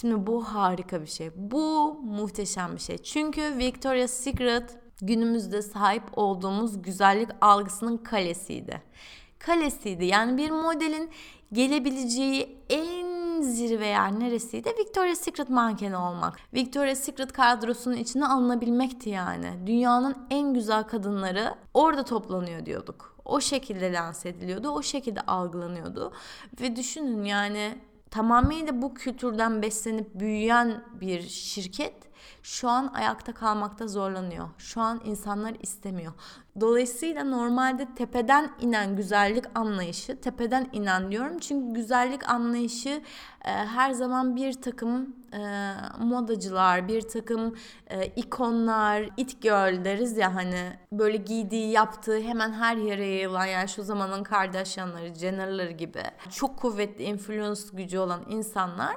Şimdi bu harika bir şey. Bu muhteşem bir şey. Çünkü Victoria's Secret günümüzde sahip olduğumuz güzellik algısının kalesiydi. Kalesiydi. Yani bir modelin gelebileceği en zirve yer neresiydi? Victoria's Secret mankeni olmak. Victoria's Secret kadrosunun içine alınabilmekti yani. Dünyanın en güzel kadınları orada toplanıyor diyorduk o şekilde lanse ediliyordu, o şekilde algılanıyordu. Ve düşünün yani tamamıyla bu kültürden beslenip büyüyen bir şirket şu an ayakta kalmakta zorlanıyor. Şu an insanlar istemiyor. Dolayısıyla normalde tepeden inen güzellik anlayışı, tepeden inen diyorum çünkü güzellik anlayışı e, her zaman bir takım e, modacılar, bir takım e, ikonlar, it girl deriz ya hani böyle giydiği, yaptığı hemen her yere yayılan yani şu zamanın Kardashianları, Jenner'ları gibi çok kuvvetli influence gücü olan insanlar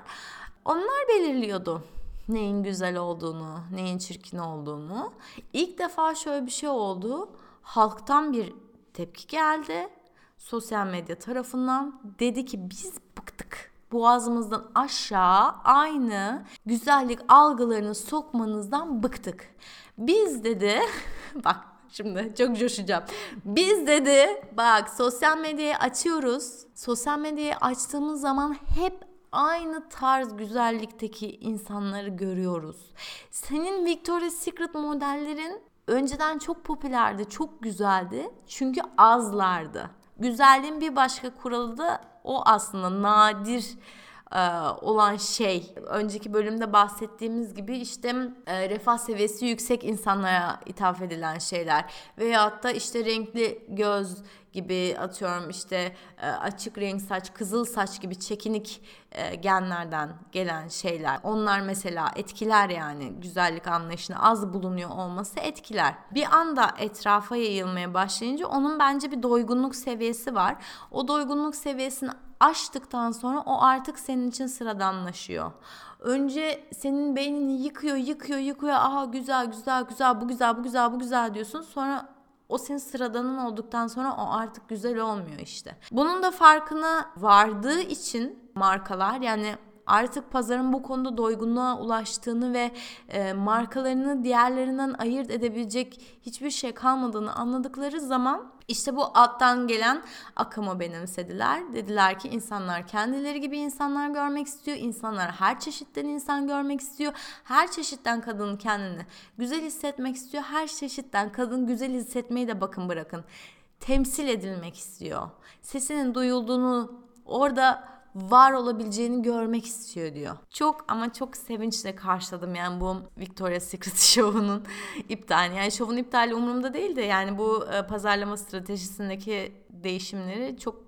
onlar belirliyordu neyin güzel olduğunu, neyin çirkin olduğunu. İlk defa şöyle bir şey oldu. Halktan bir tepki geldi. Sosyal medya tarafından dedi ki biz bıktık. Boğazımızdan aşağı aynı güzellik algılarını sokmanızdan bıktık. Biz dedi bak şimdi çok coşacağım. Biz dedi bak sosyal medyayı açıyoruz. Sosyal medyayı açtığımız zaman hep aynı tarz güzellikteki insanları görüyoruz. Senin Victoria's Secret modellerin önceden çok popülerdi, çok güzeldi. Çünkü azlardı. Güzelliğin bir başka kuralı da o aslında nadir olan şey. Önceki bölümde bahsettiğimiz gibi işte e, refah seviyesi yüksek insanlara ithaf edilen şeyler. Veyahut da işte renkli göz gibi atıyorum işte e, açık renk saç, kızıl saç gibi çekinik e, genlerden gelen şeyler. Onlar mesela etkiler yani güzellik anlayışını az bulunuyor olması etkiler. Bir anda etrafa yayılmaya başlayınca onun bence bir doygunluk seviyesi var. O doygunluk seviyesini aştıktan sonra o artık senin için sıradanlaşıyor. Önce senin beynini yıkıyor, yıkıyor, yıkıyor. Aha güzel, güzel, güzel, bu güzel, bu güzel, bu güzel diyorsun. Sonra o senin sıradanın olduktan sonra o artık güzel olmuyor işte. Bunun da farkına vardığı için markalar yani artık pazarın bu konuda doygunluğa ulaştığını ve e, markalarını diğerlerinden ayırt edebilecek hiçbir şey kalmadığını anladıkları zaman işte bu alttan gelen akımı benimsediler. Dediler ki insanlar kendileri gibi insanlar görmek istiyor. İnsanlar her çeşitten insan görmek istiyor. Her çeşitten kadın kendini güzel hissetmek istiyor. Her çeşitten kadın güzel hissetmeyi de bakın bırakın. Temsil edilmek istiyor. Sesinin duyulduğunu orada var olabileceğini görmek istiyor diyor. Çok ama çok sevinçle karşıladım yani bu Victoria's Secret şovunun iptali. Yani şovun iptali umurumda değil de yani bu e, pazarlama stratejisindeki değişimleri çok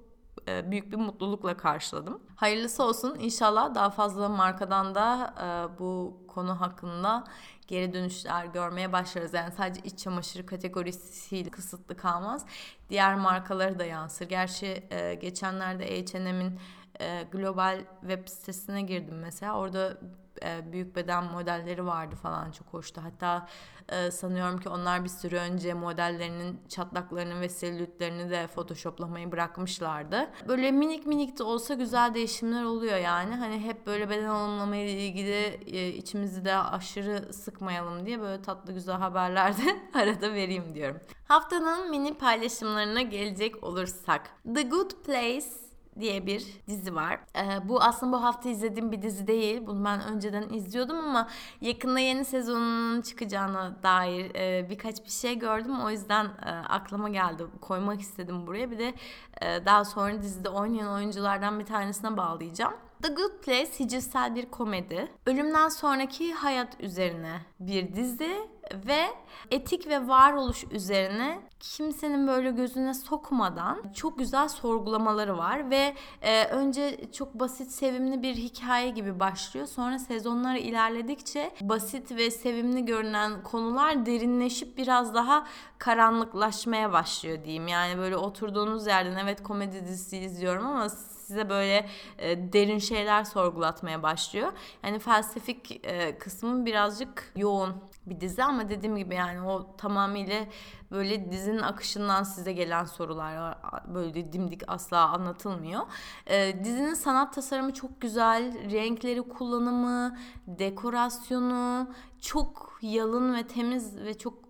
e, büyük bir mutlulukla karşıladım. Hayırlısı olsun. İnşallah daha fazla markadan da e, bu konu hakkında geri dönüşler görmeye başlarız. Yani sadece iç çamaşırı kategorisiyle kısıtlı kalmaz. Diğer markaları da yansır. Gerçi geçenlerde H&M'in e, global web sitesine girdim mesela. Orada e, büyük beden modelleri vardı falan çok hoştu. Hatta e, sanıyorum ki onlar bir süre önce modellerinin çatlaklarını ve selülitlerini de photoshoplamayı bırakmışlardı. Böyle minik minik de olsa güzel değişimler oluyor yani. Hani hep böyle beden alımlamayla ilgili e, içimizi de aşırı sıkmayalım diye böyle tatlı güzel haberler de arada vereyim diyorum. Haftanın mini paylaşımlarına gelecek olursak. The Good Place diye bir dizi var. Ee, bu aslında bu hafta izlediğim bir dizi değil. Bunu ben önceden izliyordum ama yakında yeni sezonunun çıkacağına dair e, birkaç bir şey gördüm. O yüzden e, aklıma geldi. Koymak istedim buraya. Bir de e, daha sonra dizide oynayan oyunculardan bir tanesine bağlayacağım. The Good Place hicivsel bir komedi. Ölümden sonraki hayat üzerine bir dizi ve etik ve varoluş üzerine kimsenin böyle gözüne sokmadan çok güzel sorgulamaları var ve e, önce çok basit sevimli bir hikaye gibi başlıyor. Sonra sezonlar ilerledikçe basit ve sevimli görünen konular derinleşip biraz daha karanlıklaşmaya başlıyor diyeyim. Yani böyle oturduğunuz yerden evet komedi dizisi izliyorum ama size böyle e, derin şeyler sorgulatmaya başlıyor. Yani felsefik e, kısmı birazcık yoğun bir dizi ama dediğim gibi yani o tamamıyla böyle dizinin akışından size gelen sorular böyle dimdik asla anlatılmıyor. E, dizinin sanat tasarımı çok güzel, renkleri kullanımı, dekorasyonu çok yalın ve temiz ve çok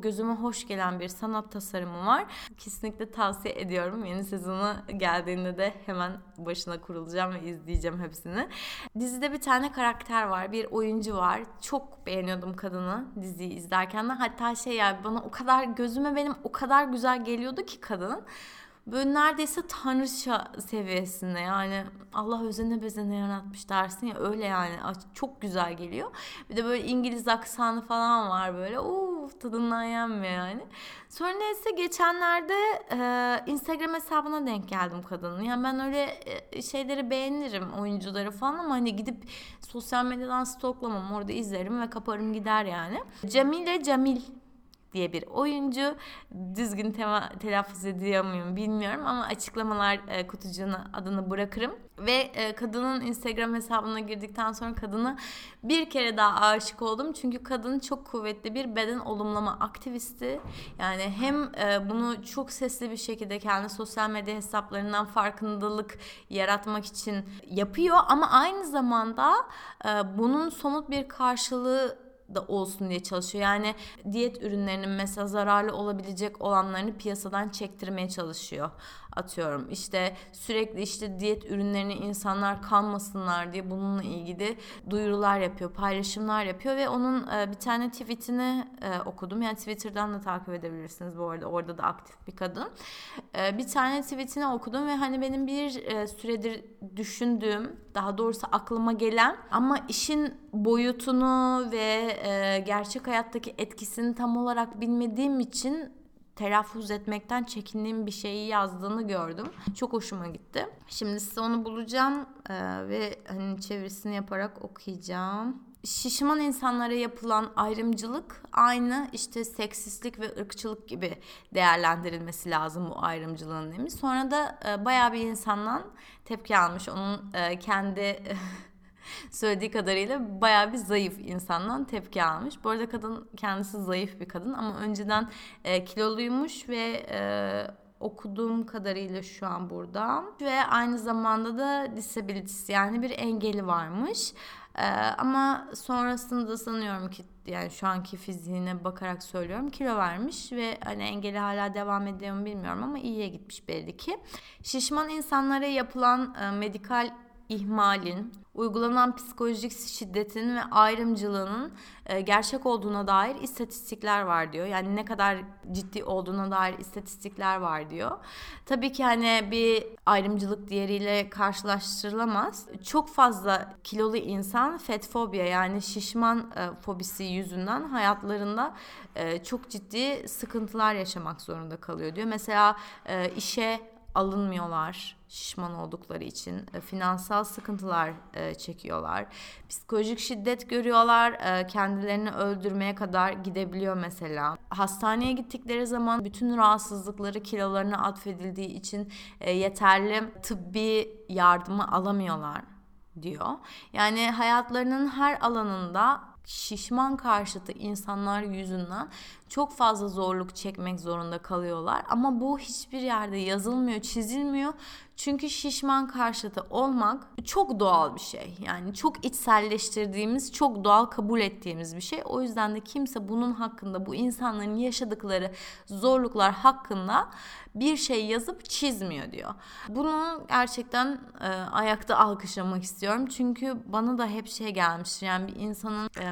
gözüme hoş gelen bir sanat tasarımı var. Kesinlikle tavsiye ediyorum. Yeni sezonu geldiğinde de hemen başına kurulacağım ve izleyeceğim hepsini. Dizide bir tane karakter var, bir oyuncu var. Çok beğeniyordum kadını diziyi izlerken de. Hatta şey ya bana o kadar gözüme benim o kadar güzel geliyordu ki kadının böyle neredeyse tanrıça seviyesinde yani Allah özene bezene yaratmış dersin ya öyle yani çok güzel geliyor. Bir de böyle İngiliz aksanı falan var böyle uuu tadından yenmiyor yani. Sonra neyse geçenlerde e, Instagram hesabına denk geldim kadının. Yani ben öyle e, şeyleri beğenirim oyuncuları falan ama hani gidip sosyal medyadan stoklamam orada izlerim ve kaparım gider yani. Cemile Camil diye bir oyuncu. Düzgün tema, telaffuz ediyor muyum bilmiyorum ama açıklamalar e, kutucuğuna adını bırakırım. Ve e, kadının Instagram hesabına girdikten sonra kadını bir kere daha aşık oldum. Çünkü kadın çok kuvvetli bir beden olumlama aktivisti. Yani hem e, bunu çok sesli bir şekilde kendi sosyal medya hesaplarından farkındalık yaratmak için yapıyor. Ama aynı zamanda e, bunun somut bir karşılığı da olsun diye çalışıyor. Yani diyet ürünlerinin mesela zararlı olabilecek olanlarını piyasadan çektirmeye çalışıyor. Atıyorum işte sürekli işte diyet ürünlerini insanlar kanmasınlar diye bununla ilgili duyurular yapıyor, paylaşımlar yapıyor ve onun e, bir tane tweetini e, okudum. Yani Twitter'dan da takip edebilirsiniz bu arada. Orada da aktif bir kadın. E, bir tane tweetini okudum ve hani benim bir süredir düşündüğüm, daha doğrusu aklıma gelen ama işin boyutunu ve gerçek hayattaki etkisini tam olarak bilmediğim için telaffuz etmekten çekindiğim bir şeyi yazdığını gördüm. Çok hoşuma gitti. Şimdi size onu bulacağım e, ve hani çevirisini yaparak okuyacağım. Şişman insanlara yapılan ayrımcılık aynı işte seksistlik ve ırkçılık gibi değerlendirilmesi lazım bu ayrımcılığın demiş. Sonra da e, bayağı bir insandan tepki almış. Onun e, kendi söylediği kadarıyla bayağı bir zayıf insandan tepki almış. Bu arada kadın kendisi zayıf bir kadın ama önceden e, kiloluymuş ve e, okuduğum kadarıyla şu an burada ve aynı zamanda da disability'si yani bir engeli varmış. Ee, ama sonrasında sanıyorum ki yani şu anki fiziğine bakarak söylüyorum kilo vermiş ve hani engeli hala devam ediyor mu bilmiyorum ama iyiye gitmiş belli ki. Şişman insanlara yapılan e, medikal ihmalin, uygulanan psikolojik şiddetin ve ayrımcılığının e, gerçek olduğuna dair istatistikler var diyor. Yani ne kadar ciddi olduğuna dair istatistikler var diyor. Tabii ki hani bir ayrımcılık diğeriyle karşılaştırılamaz. Çok fazla kilolu insan fetfobia yani şişman e, fobisi yüzünden hayatlarında e, çok ciddi sıkıntılar yaşamak zorunda kalıyor diyor. Mesela işe alınmıyorlar şişman oldukları için. E, finansal sıkıntılar e, çekiyorlar. Psikolojik şiddet görüyorlar. E, kendilerini öldürmeye kadar gidebiliyor mesela. Hastaneye gittikleri zaman bütün rahatsızlıkları kilolarına atfedildiği için yeterli tıbbi yardımı alamıyorlar diyor. Yani hayatlarının her alanında şişman karşıtı insanlar yüzünden çok fazla zorluk çekmek zorunda kalıyorlar. Ama bu hiçbir yerde yazılmıyor, çizilmiyor. Çünkü şişman karşıtı olmak çok doğal bir şey. Yani çok içselleştirdiğimiz, çok doğal kabul ettiğimiz bir şey. O yüzden de kimse bunun hakkında, bu insanların yaşadıkları zorluklar hakkında bir şey yazıp çizmiyor diyor. Bunu gerçekten e, ayakta alkışlamak istiyorum. Çünkü bana da hep şey gelmiştir. Yani bir insanın e,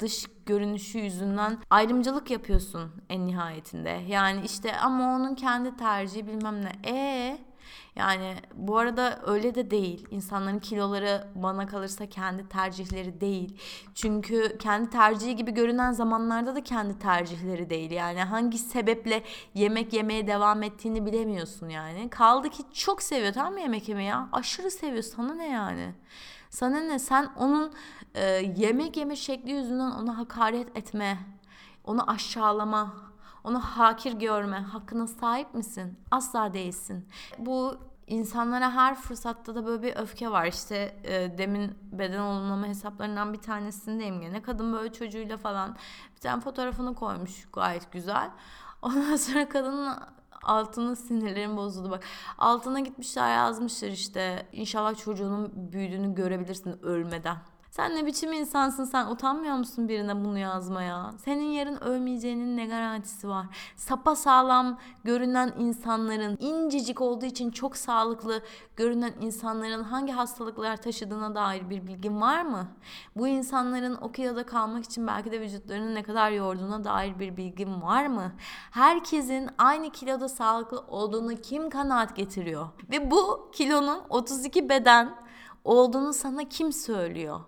dış görünüşü yüzünden ayrımcılık yapıyorsun en nihayetinde. Yani işte ama onun kendi tercihi bilmem ne. E yani bu arada öyle de değil. İnsanların kiloları bana kalırsa kendi tercihleri değil. Çünkü kendi tercihi gibi görünen zamanlarda da kendi tercihleri değil. Yani hangi sebeple yemek yemeye devam ettiğini bilemiyorsun yani. Kaldı ki çok seviyor tamam mı yemek yemeyi ya? Aşırı seviyor. Sana ne yani? Sana ne? Sen onun e, yemek yeme şekli yüzünden ona hakaret etme, onu aşağılama, onu hakir görme hakkına sahip misin? Asla değilsin. Bu insanlara her fırsatta da böyle bir öfke var. İşte e, demin beden olumlama hesaplarından bir tanesindeyim gene. Kadın böyle çocuğuyla falan bir tane fotoğrafını koymuş gayet güzel. Ondan sonra kadının altına sinirlerim bozuldu bak. Altına gitmişler yazmışlar işte inşallah çocuğunun büyüdüğünü görebilirsin ölmeden. Sen ne biçim insansın sen utanmıyor musun birine bunu yazmaya? Senin yarın ölmeyeceğinin ne garantisi var? Sapa sağlam görünen insanların incecik olduğu için çok sağlıklı görünen insanların hangi hastalıklar taşıdığına dair bir bilgin var mı? Bu insanların o kiloda kalmak için belki de vücutlarını ne kadar yorduğuna dair bir bilgin var mı? Herkesin aynı kiloda sağlıklı olduğunu kim kanaat getiriyor? Ve bu kilonun 32 beden olduğunu sana kim söylüyor?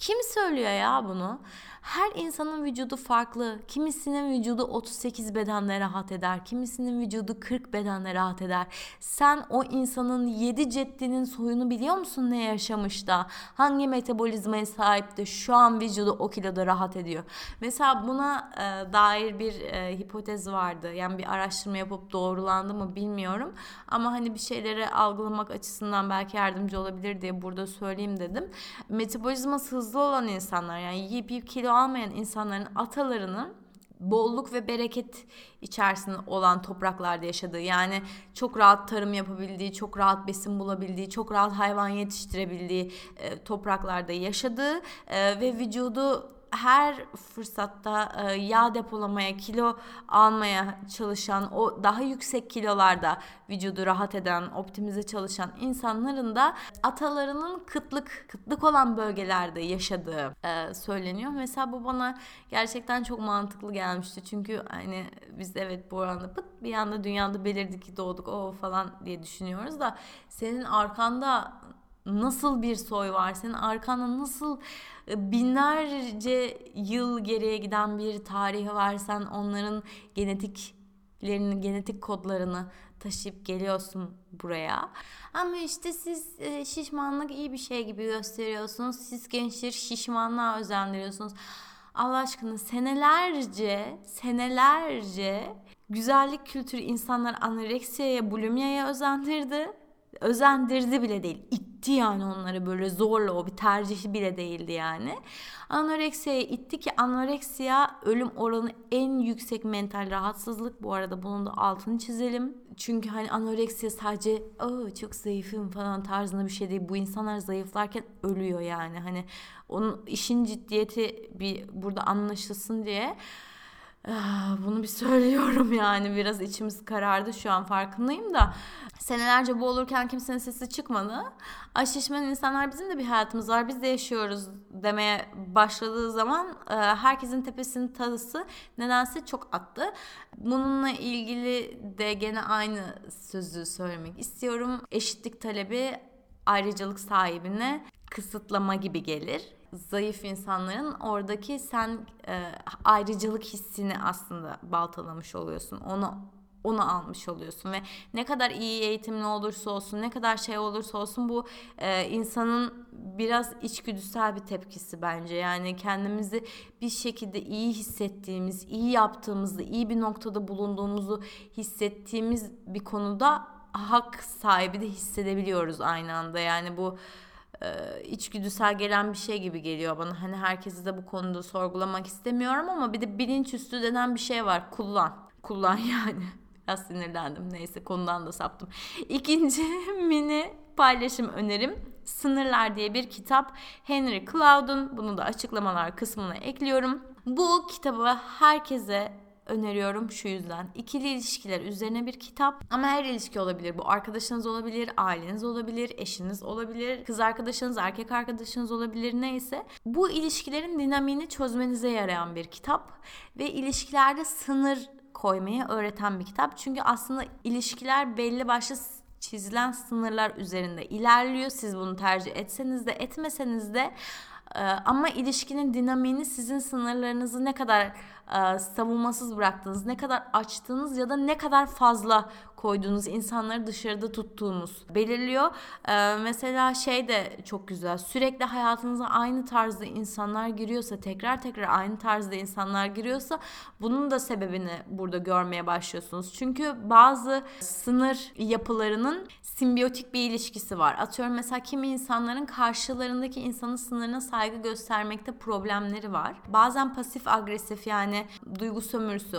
Kim söylüyor ya bunu? Her insanın vücudu farklı. Kimisinin vücudu 38 bedenle rahat eder. Kimisinin vücudu 40 bedenle rahat eder. Sen o insanın 7 ceddinin soyunu biliyor musun ne yaşamış da? Hangi metabolizmaya sahip de şu an vücudu o kiloda rahat ediyor? Mesela buna e, dair bir e, hipotez vardı. Yani bir araştırma yapıp doğrulandı mı bilmiyorum. Ama hani bir şeyleri algılamak açısından belki yardımcı olabilir diye burada söyleyeyim dedim. Metabolizması hızlı olan insanlar yani yiyip yiyip kilo almayan insanların atalarının bolluk ve bereket içerisinde olan topraklarda yaşadığı yani çok rahat tarım yapabildiği, çok rahat besin bulabildiği, çok rahat hayvan yetiştirebildiği e, topraklarda yaşadığı e, ve vücudu her fırsatta e, yağ depolamaya, kilo almaya çalışan, o daha yüksek kilolarda vücudu rahat eden, optimize çalışan insanların da atalarının kıtlık, kıtlık olan bölgelerde yaşadığı e, söyleniyor. Mesela bu bana gerçekten çok mantıklı gelmişti. Çünkü hani biz evet bu arada pıt bir anda dünyada belirdik ki doğduk o falan diye düşünüyoruz da senin arkanda nasıl bir soy var? Senin arkanda nasıl e, binlerce yıl geriye giden bir tarihi var? Sen onların genetiklerini, genetik kodlarını taşıyıp geliyorsun buraya. Ama işte siz e, şişmanlık iyi bir şey gibi gösteriyorsunuz. Siz gençler şişmanlığa özendiriyorsunuz. Allah aşkına senelerce, senelerce güzellik kültürü insanlar anoreksiyaya, bulimiyaya özendirdi. Özendirdi bile değil. itti yani onları böyle zorla o bir tercihi bile değildi yani. Anoreksiyaya itti ki anoreksiya ölüm oranı en yüksek mental rahatsızlık. Bu arada bunun da altını çizelim. Çünkü hani anoreksiya sadece çok zayıfım falan tarzında bir şey değil. Bu insanlar zayıflarken ölüyor yani. Hani onun işin ciddiyeti bir burada anlaşılsın diye bunu bir söylüyorum yani biraz içimiz karardı şu an farkındayım da senelerce bu olurken kimsenin sesi çıkmadı. Ay şişman insanlar bizim de bir hayatımız var biz de yaşıyoruz demeye başladığı zaman e, herkesin tepesinin tadısı nedense çok attı. Bununla ilgili de gene aynı sözü söylemek istiyorum. Eşitlik talebi ayrıcalık sahibine kısıtlama gibi gelir zayıf insanların oradaki sen e, ayrıcalık hissini aslında baltalamış oluyorsun. Onu onu almış oluyorsun ve ne kadar iyi eğitimli olursa olsun ne kadar şey olursa olsun bu e, insanın biraz içgüdüsel bir tepkisi bence yani kendimizi bir şekilde iyi hissettiğimiz iyi yaptığımızda iyi bir noktada bulunduğumuzu hissettiğimiz bir konuda hak sahibi de hissedebiliyoruz aynı anda yani bu e, içgüdüsel gelen bir şey gibi geliyor bana. Hani herkesi de bu konuda sorgulamak istemiyorum ama bir de bilinçüstü denen bir şey var. Kullan. Kullan yani. Biraz sinirlendim. Neyse konudan da saptım. İkinci mini paylaşım önerim Sınırlar diye bir kitap. Henry Cloud'un bunu da açıklamalar kısmına ekliyorum. Bu kitabı herkese öneriyorum şu yüzden. İkili ilişkiler üzerine bir kitap ama her ilişki olabilir. Bu arkadaşınız olabilir, aileniz olabilir, eşiniz olabilir, kız arkadaşınız, erkek arkadaşınız olabilir neyse. Bu ilişkilerin dinamiğini çözmenize yarayan bir kitap ve ilişkilerde sınır koymayı öğreten bir kitap. Çünkü aslında ilişkiler belli başlı çizilen sınırlar üzerinde ilerliyor. Siz bunu tercih etseniz de etmeseniz de ama ilişkinin dinamiğini sizin sınırlarınızı ne kadar e, savunmasız bıraktığınız, ne kadar açtığınız ya da ne kadar fazla koyduğunuz, insanları dışarıda tuttuğunuz belirliyor. E, mesela şey de çok güzel. Sürekli hayatınıza aynı tarzda insanlar giriyorsa, tekrar tekrar aynı tarzda insanlar giriyorsa bunun da sebebini burada görmeye başlıyorsunuz. Çünkü bazı sınır yapılarının simbiyotik bir ilişkisi var. Atıyorum mesela kimi insanların karşılarındaki insanın sınırına saygı göstermekte problemleri var. Bazen pasif agresif yani duygu sömürüsü,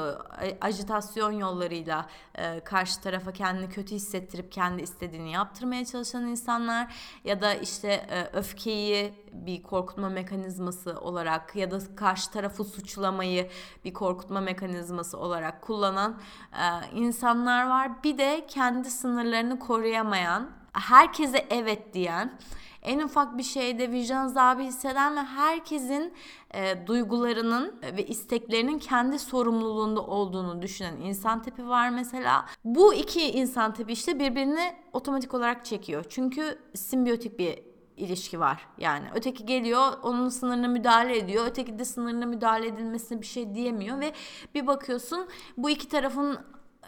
ajitasyon yollarıyla e, karşı tarafa kendini kötü hissettirip kendi istediğini yaptırmaya çalışan insanlar ya da işte e, öfkeyi bir korkutma mekanizması olarak ya da karşı tarafı suçlamayı bir korkutma mekanizması olarak kullanan e, insanlar var. Bir de kendi sınırlarını koruyamayan, herkese evet diyen en ufak bir şeyde vicdan azabı hisseden ve herkesin e, duygularının ve isteklerinin kendi sorumluluğunda olduğunu düşünen insan tipi var mesela. Bu iki insan tipi işte birbirini otomatik olarak çekiyor. Çünkü simbiyotik bir ilişki var. Yani öteki geliyor onun sınırına müdahale ediyor. Öteki de sınırına müdahale edilmesine bir şey diyemiyor ve bir bakıyorsun bu iki tarafın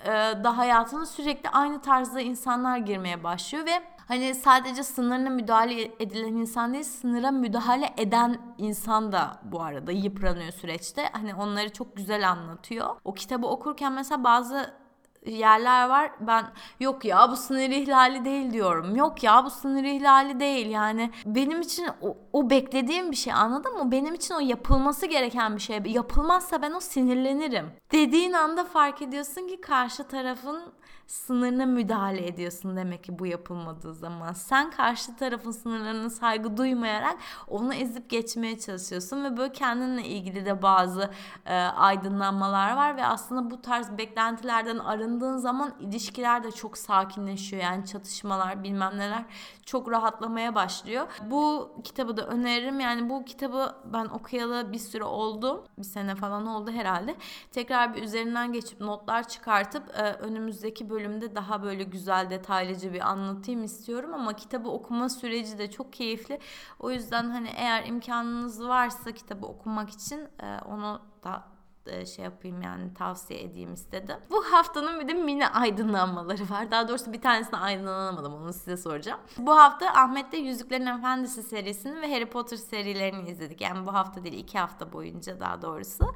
e, da hayatına sürekli aynı tarzda insanlar girmeye başlıyor ve Hani sadece sınırına müdahale edilen insan değil, sınıra müdahale eden insan da bu arada yıpranıyor süreçte. Hani onları çok güzel anlatıyor. O kitabı okurken mesela bazı yerler var. Ben yok ya bu sınır ihlali değil diyorum. Yok ya bu sınır ihlali değil. Yani benim için o, o beklediğim bir şey anladın mı? Benim için o yapılması gereken bir şey. Yapılmazsa ben o sinirlenirim. Dediğin anda fark ediyorsun ki karşı tarafın sınırına müdahale ediyorsun demek ki bu yapılmadığı zaman. Sen karşı tarafın sınırlarına saygı duymayarak onu ezip geçmeye çalışıyorsun ve böyle kendinle ilgili de bazı e, aydınlanmalar var ve aslında bu tarz beklentilerden arındığın zaman ilişkiler de çok sakinleşiyor. Yani çatışmalar bilmem neler çok rahatlamaya başlıyor. Bu kitabı da öneririm. Yani bu kitabı ben okuyalı bir süre oldu. Bir sene falan oldu herhalde. Tekrar bir üzerinden geçip notlar çıkartıp e, önümüzdeki bölümde daha böyle güzel detaylıca bir anlatayım istiyorum ama kitabı okuma süreci de çok keyifli. O yüzden hani eğer imkanınız varsa kitabı okumak için e, onu da e, şey yapayım yani tavsiye edeyim istedim. Bu haftanın bir de mini aydınlanmaları var. Daha doğrusu bir tanesini aydınlanamadım onu size soracağım. Bu hafta Ahmet'te Yüzüklerin Efendisi serisini ve Harry Potter serilerini izledik. Yani bu hafta değil iki hafta boyunca daha doğrusu.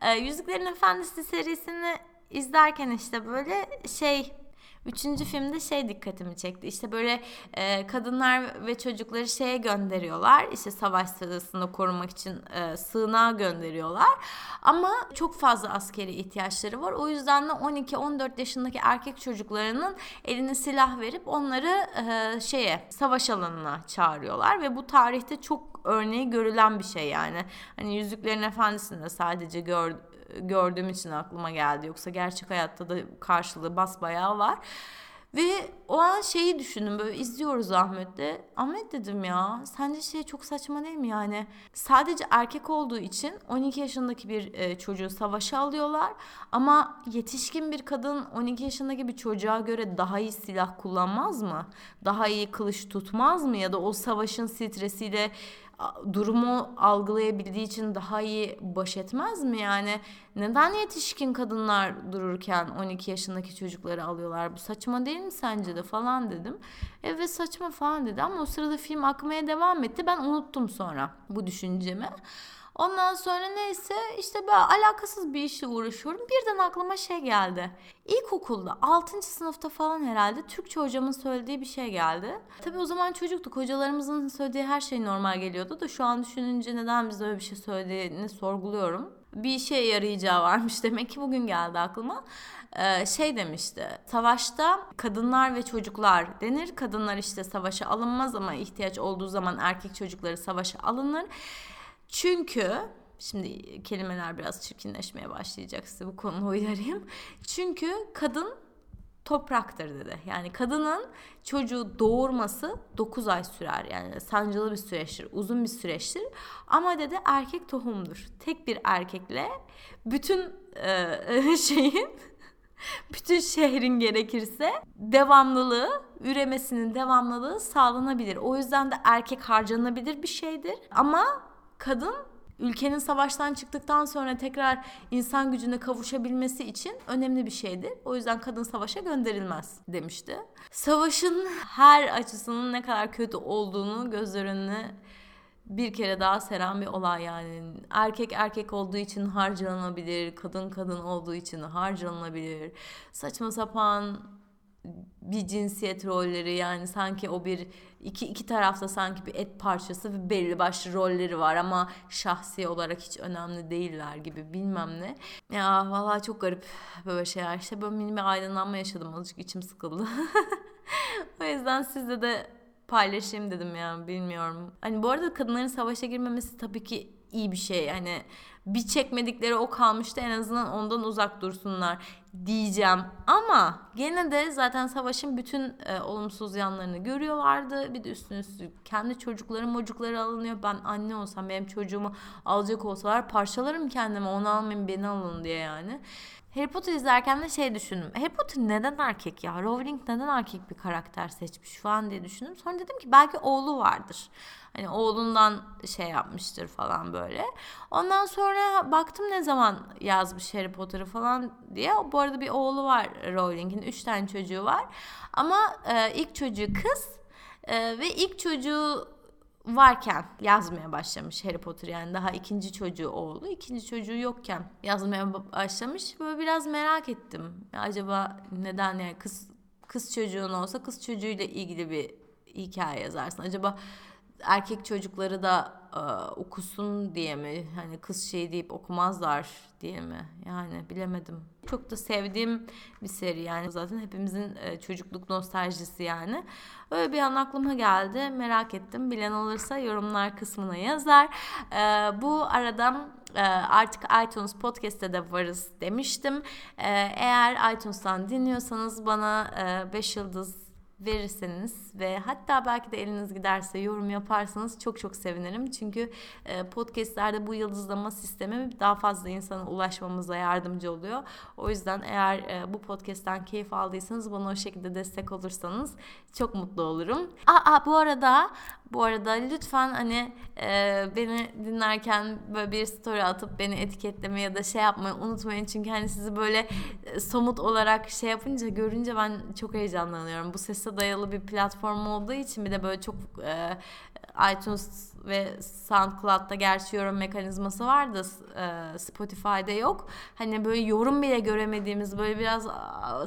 Ee, Yüzüklerin Efendisi serisini izlerken işte böyle şey Üçüncü filmde şey dikkatimi çekti. İşte böyle e, kadınlar ve çocukları şeye gönderiyorlar. İşte savaş sırasında korumak için e, sığınağa gönderiyorlar. Ama çok fazla askeri ihtiyaçları var. O yüzden de 12-14 yaşındaki erkek çocuklarının eline silah verip onları e, şeye savaş alanına çağırıyorlar ve bu tarihte çok örneği görülen bir şey yani. Hani Yüzüklerin Efendisi'nde sadece gördüm gördüğüm için aklıma geldi. Yoksa gerçek hayatta da karşılığı basbayağı var. Ve o an şeyi düşündüm böyle izliyoruz Ahmet'le. Ahmet dedim ya sence şey çok saçma değil mi yani? Sadece erkek olduğu için 12 yaşındaki bir e, çocuğu savaşa alıyorlar. Ama yetişkin bir kadın 12 yaşındaki bir çocuğa göre daha iyi silah kullanmaz mı? Daha iyi kılıç tutmaz mı? Ya da o savaşın stresiyle durumu algılayabildiği için daha iyi baş etmez mi? Yani neden yetişkin kadınlar dururken 12 yaşındaki çocukları alıyorlar? Bu saçma değil mi sence de falan dedim. Evet saçma falan dedi ama o sırada film akmaya devam etti. Ben unuttum sonra bu düşüncemi. Ondan sonra neyse işte böyle alakasız bir işle uğraşıyorum. Birden aklıma şey geldi. İlkokulda 6. sınıfta falan herhalde Türkçe hocamın söylediği bir şey geldi. Tabii o zaman çocuktuk. Hocalarımızın söylediği her şey normal geliyordu da şu an düşününce neden bize öyle bir şey söylediğini sorguluyorum. Bir işe yarayacağı varmış demek ki bugün geldi aklıma. Ee, şey demişti. Savaşta kadınlar ve çocuklar denir. Kadınlar işte savaşa alınmaz ama ihtiyaç olduğu zaman erkek çocukları savaşa alınır. Çünkü şimdi kelimeler biraz çirkinleşmeye başlayacak size bu konuda uyarayım. Çünkü kadın topraktır dedi. Yani kadının çocuğu doğurması 9 ay sürer. Yani sancılı bir süreçtir, uzun bir süreçtir. Ama dedi erkek tohumdur. Tek bir erkekle bütün e, şeyin bütün şehrin gerekirse devamlılığı, üremesinin devamlılığı sağlanabilir. O yüzden de erkek harcanabilir bir şeydir. Ama kadın ülkenin savaştan çıktıktan sonra tekrar insan gücüne kavuşabilmesi için önemli bir şeydir. O yüzden kadın savaşa gönderilmez demişti. Savaşın her açısının ne kadar kötü olduğunu göz önüne bir kere daha seren bir olay yani. Erkek erkek olduğu için harcanabilir, kadın kadın olduğu için harcanabilir. Saçma sapan bir cinsiyet rolleri yani sanki o bir iki iki tarafta sanki bir et parçası ve belli başlı rolleri var ama şahsi olarak hiç önemli değiller gibi bilmem ne. Ya vallahi çok garip böyle şeyler. İşte böyle mini bir aydınlanma yaşadım azıcık içim sıkıldı. o yüzden sizle de paylaşayım dedim ya bilmiyorum. Hani bu arada kadınların savaşa girmemesi tabii ki iyi bir şey. Hani bir çekmedikleri o kalmıştı en azından ondan uzak dursunlar diyeceğim. Ama gene de zaten savaşın bütün e, olumsuz yanlarını görüyorlardı. Bir de üstüne üstlük kendi çocukları mocukları alınıyor. Ben anne olsam benim çocuğumu alacak olsalar parçalarım kendime onu almayın beni alın diye yani. Harry Potter izlerken de şey düşündüm. Harry Potter neden erkek ya? Rowling neden erkek bir karakter seçmiş falan diye düşündüm. Sonra dedim ki belki oğlu vardır. Hani oğlundan şey yapmıştır falan böyle. Ondan sonra baktım ne zaman yazmış Harry Potter'ı falan diye. Bu arada bir oğlu var Rowling'in. Üç tane çocuğu var. Ama e, ilk çocuğu kız. E, ve ilk çocuğu varken yazmaya başlamış Harry Potter yani daha ikinci çocuğu oğlu ikinci çocuğu yokken yazmaya başlamış. Böyle biraz merak ettim. Acaba neden yani kız kız çocuğun olsa kız çocuğuyla ilgili bir hikaye yazarsın. Acaba erkek çocukları da e, okusun diye mi hani kız şey deyip okumazlar diye mi? Yani bilemedim. Çok da sevdiğim bir seri yani. Zaten hepimizin e, çocukluk nostaljisi yani. Öyle bir an aklıma geldi. Merak ettim. Bilen olursa yorumlar kısmına yazar. E, bu aradan e, artık iTunes Podcast'te de varız demiştim. E, eğer iTunes'tan dinliyorsanız bana 5 e, yıldız verirseniz ve hatta belki de eliniz giderse yorum yaparsanız çok çok sevinirim. Çünkü e, podcastlerde bu yıldızlama sistemi daha fazla insana ulaşmamıza yardımcı oluyor. O yüzden eğer e, bu podcast'ten keyif aldıysanız bana o şekilde destek olursanız çok mutlu olurum. Aa, bu arada bu arada lütfen hani e, beni dinlerken böyle bir story atıp beni etiketleme ya da şey yapmayı unutmayın. Çünkü hani sizi böyle e, somut olarak şey yapınca görünce ben çok heyecanlanıyorum. Bu sese dayalı bir platform olduğu için bir de böyle çok e, iTunes ve SoundCloud'da gerçi yorum mekanizması var da e, Spotify'da yok. Hani böyle yorum bile göremediğimiz böyle biraz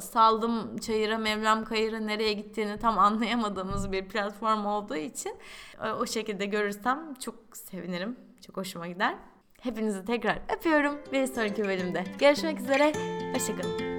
saldım çayıra mevlam kayıra nereye gittiğini tam anlayamadığımız bir platform olduğu için e, o şekilde görürsem çok sevinirim. Çok hoşuma gider. Hepinizi tekrar öpüyorum. Bir sonraki bölümde görüşmek üzere. Hoşçakalın.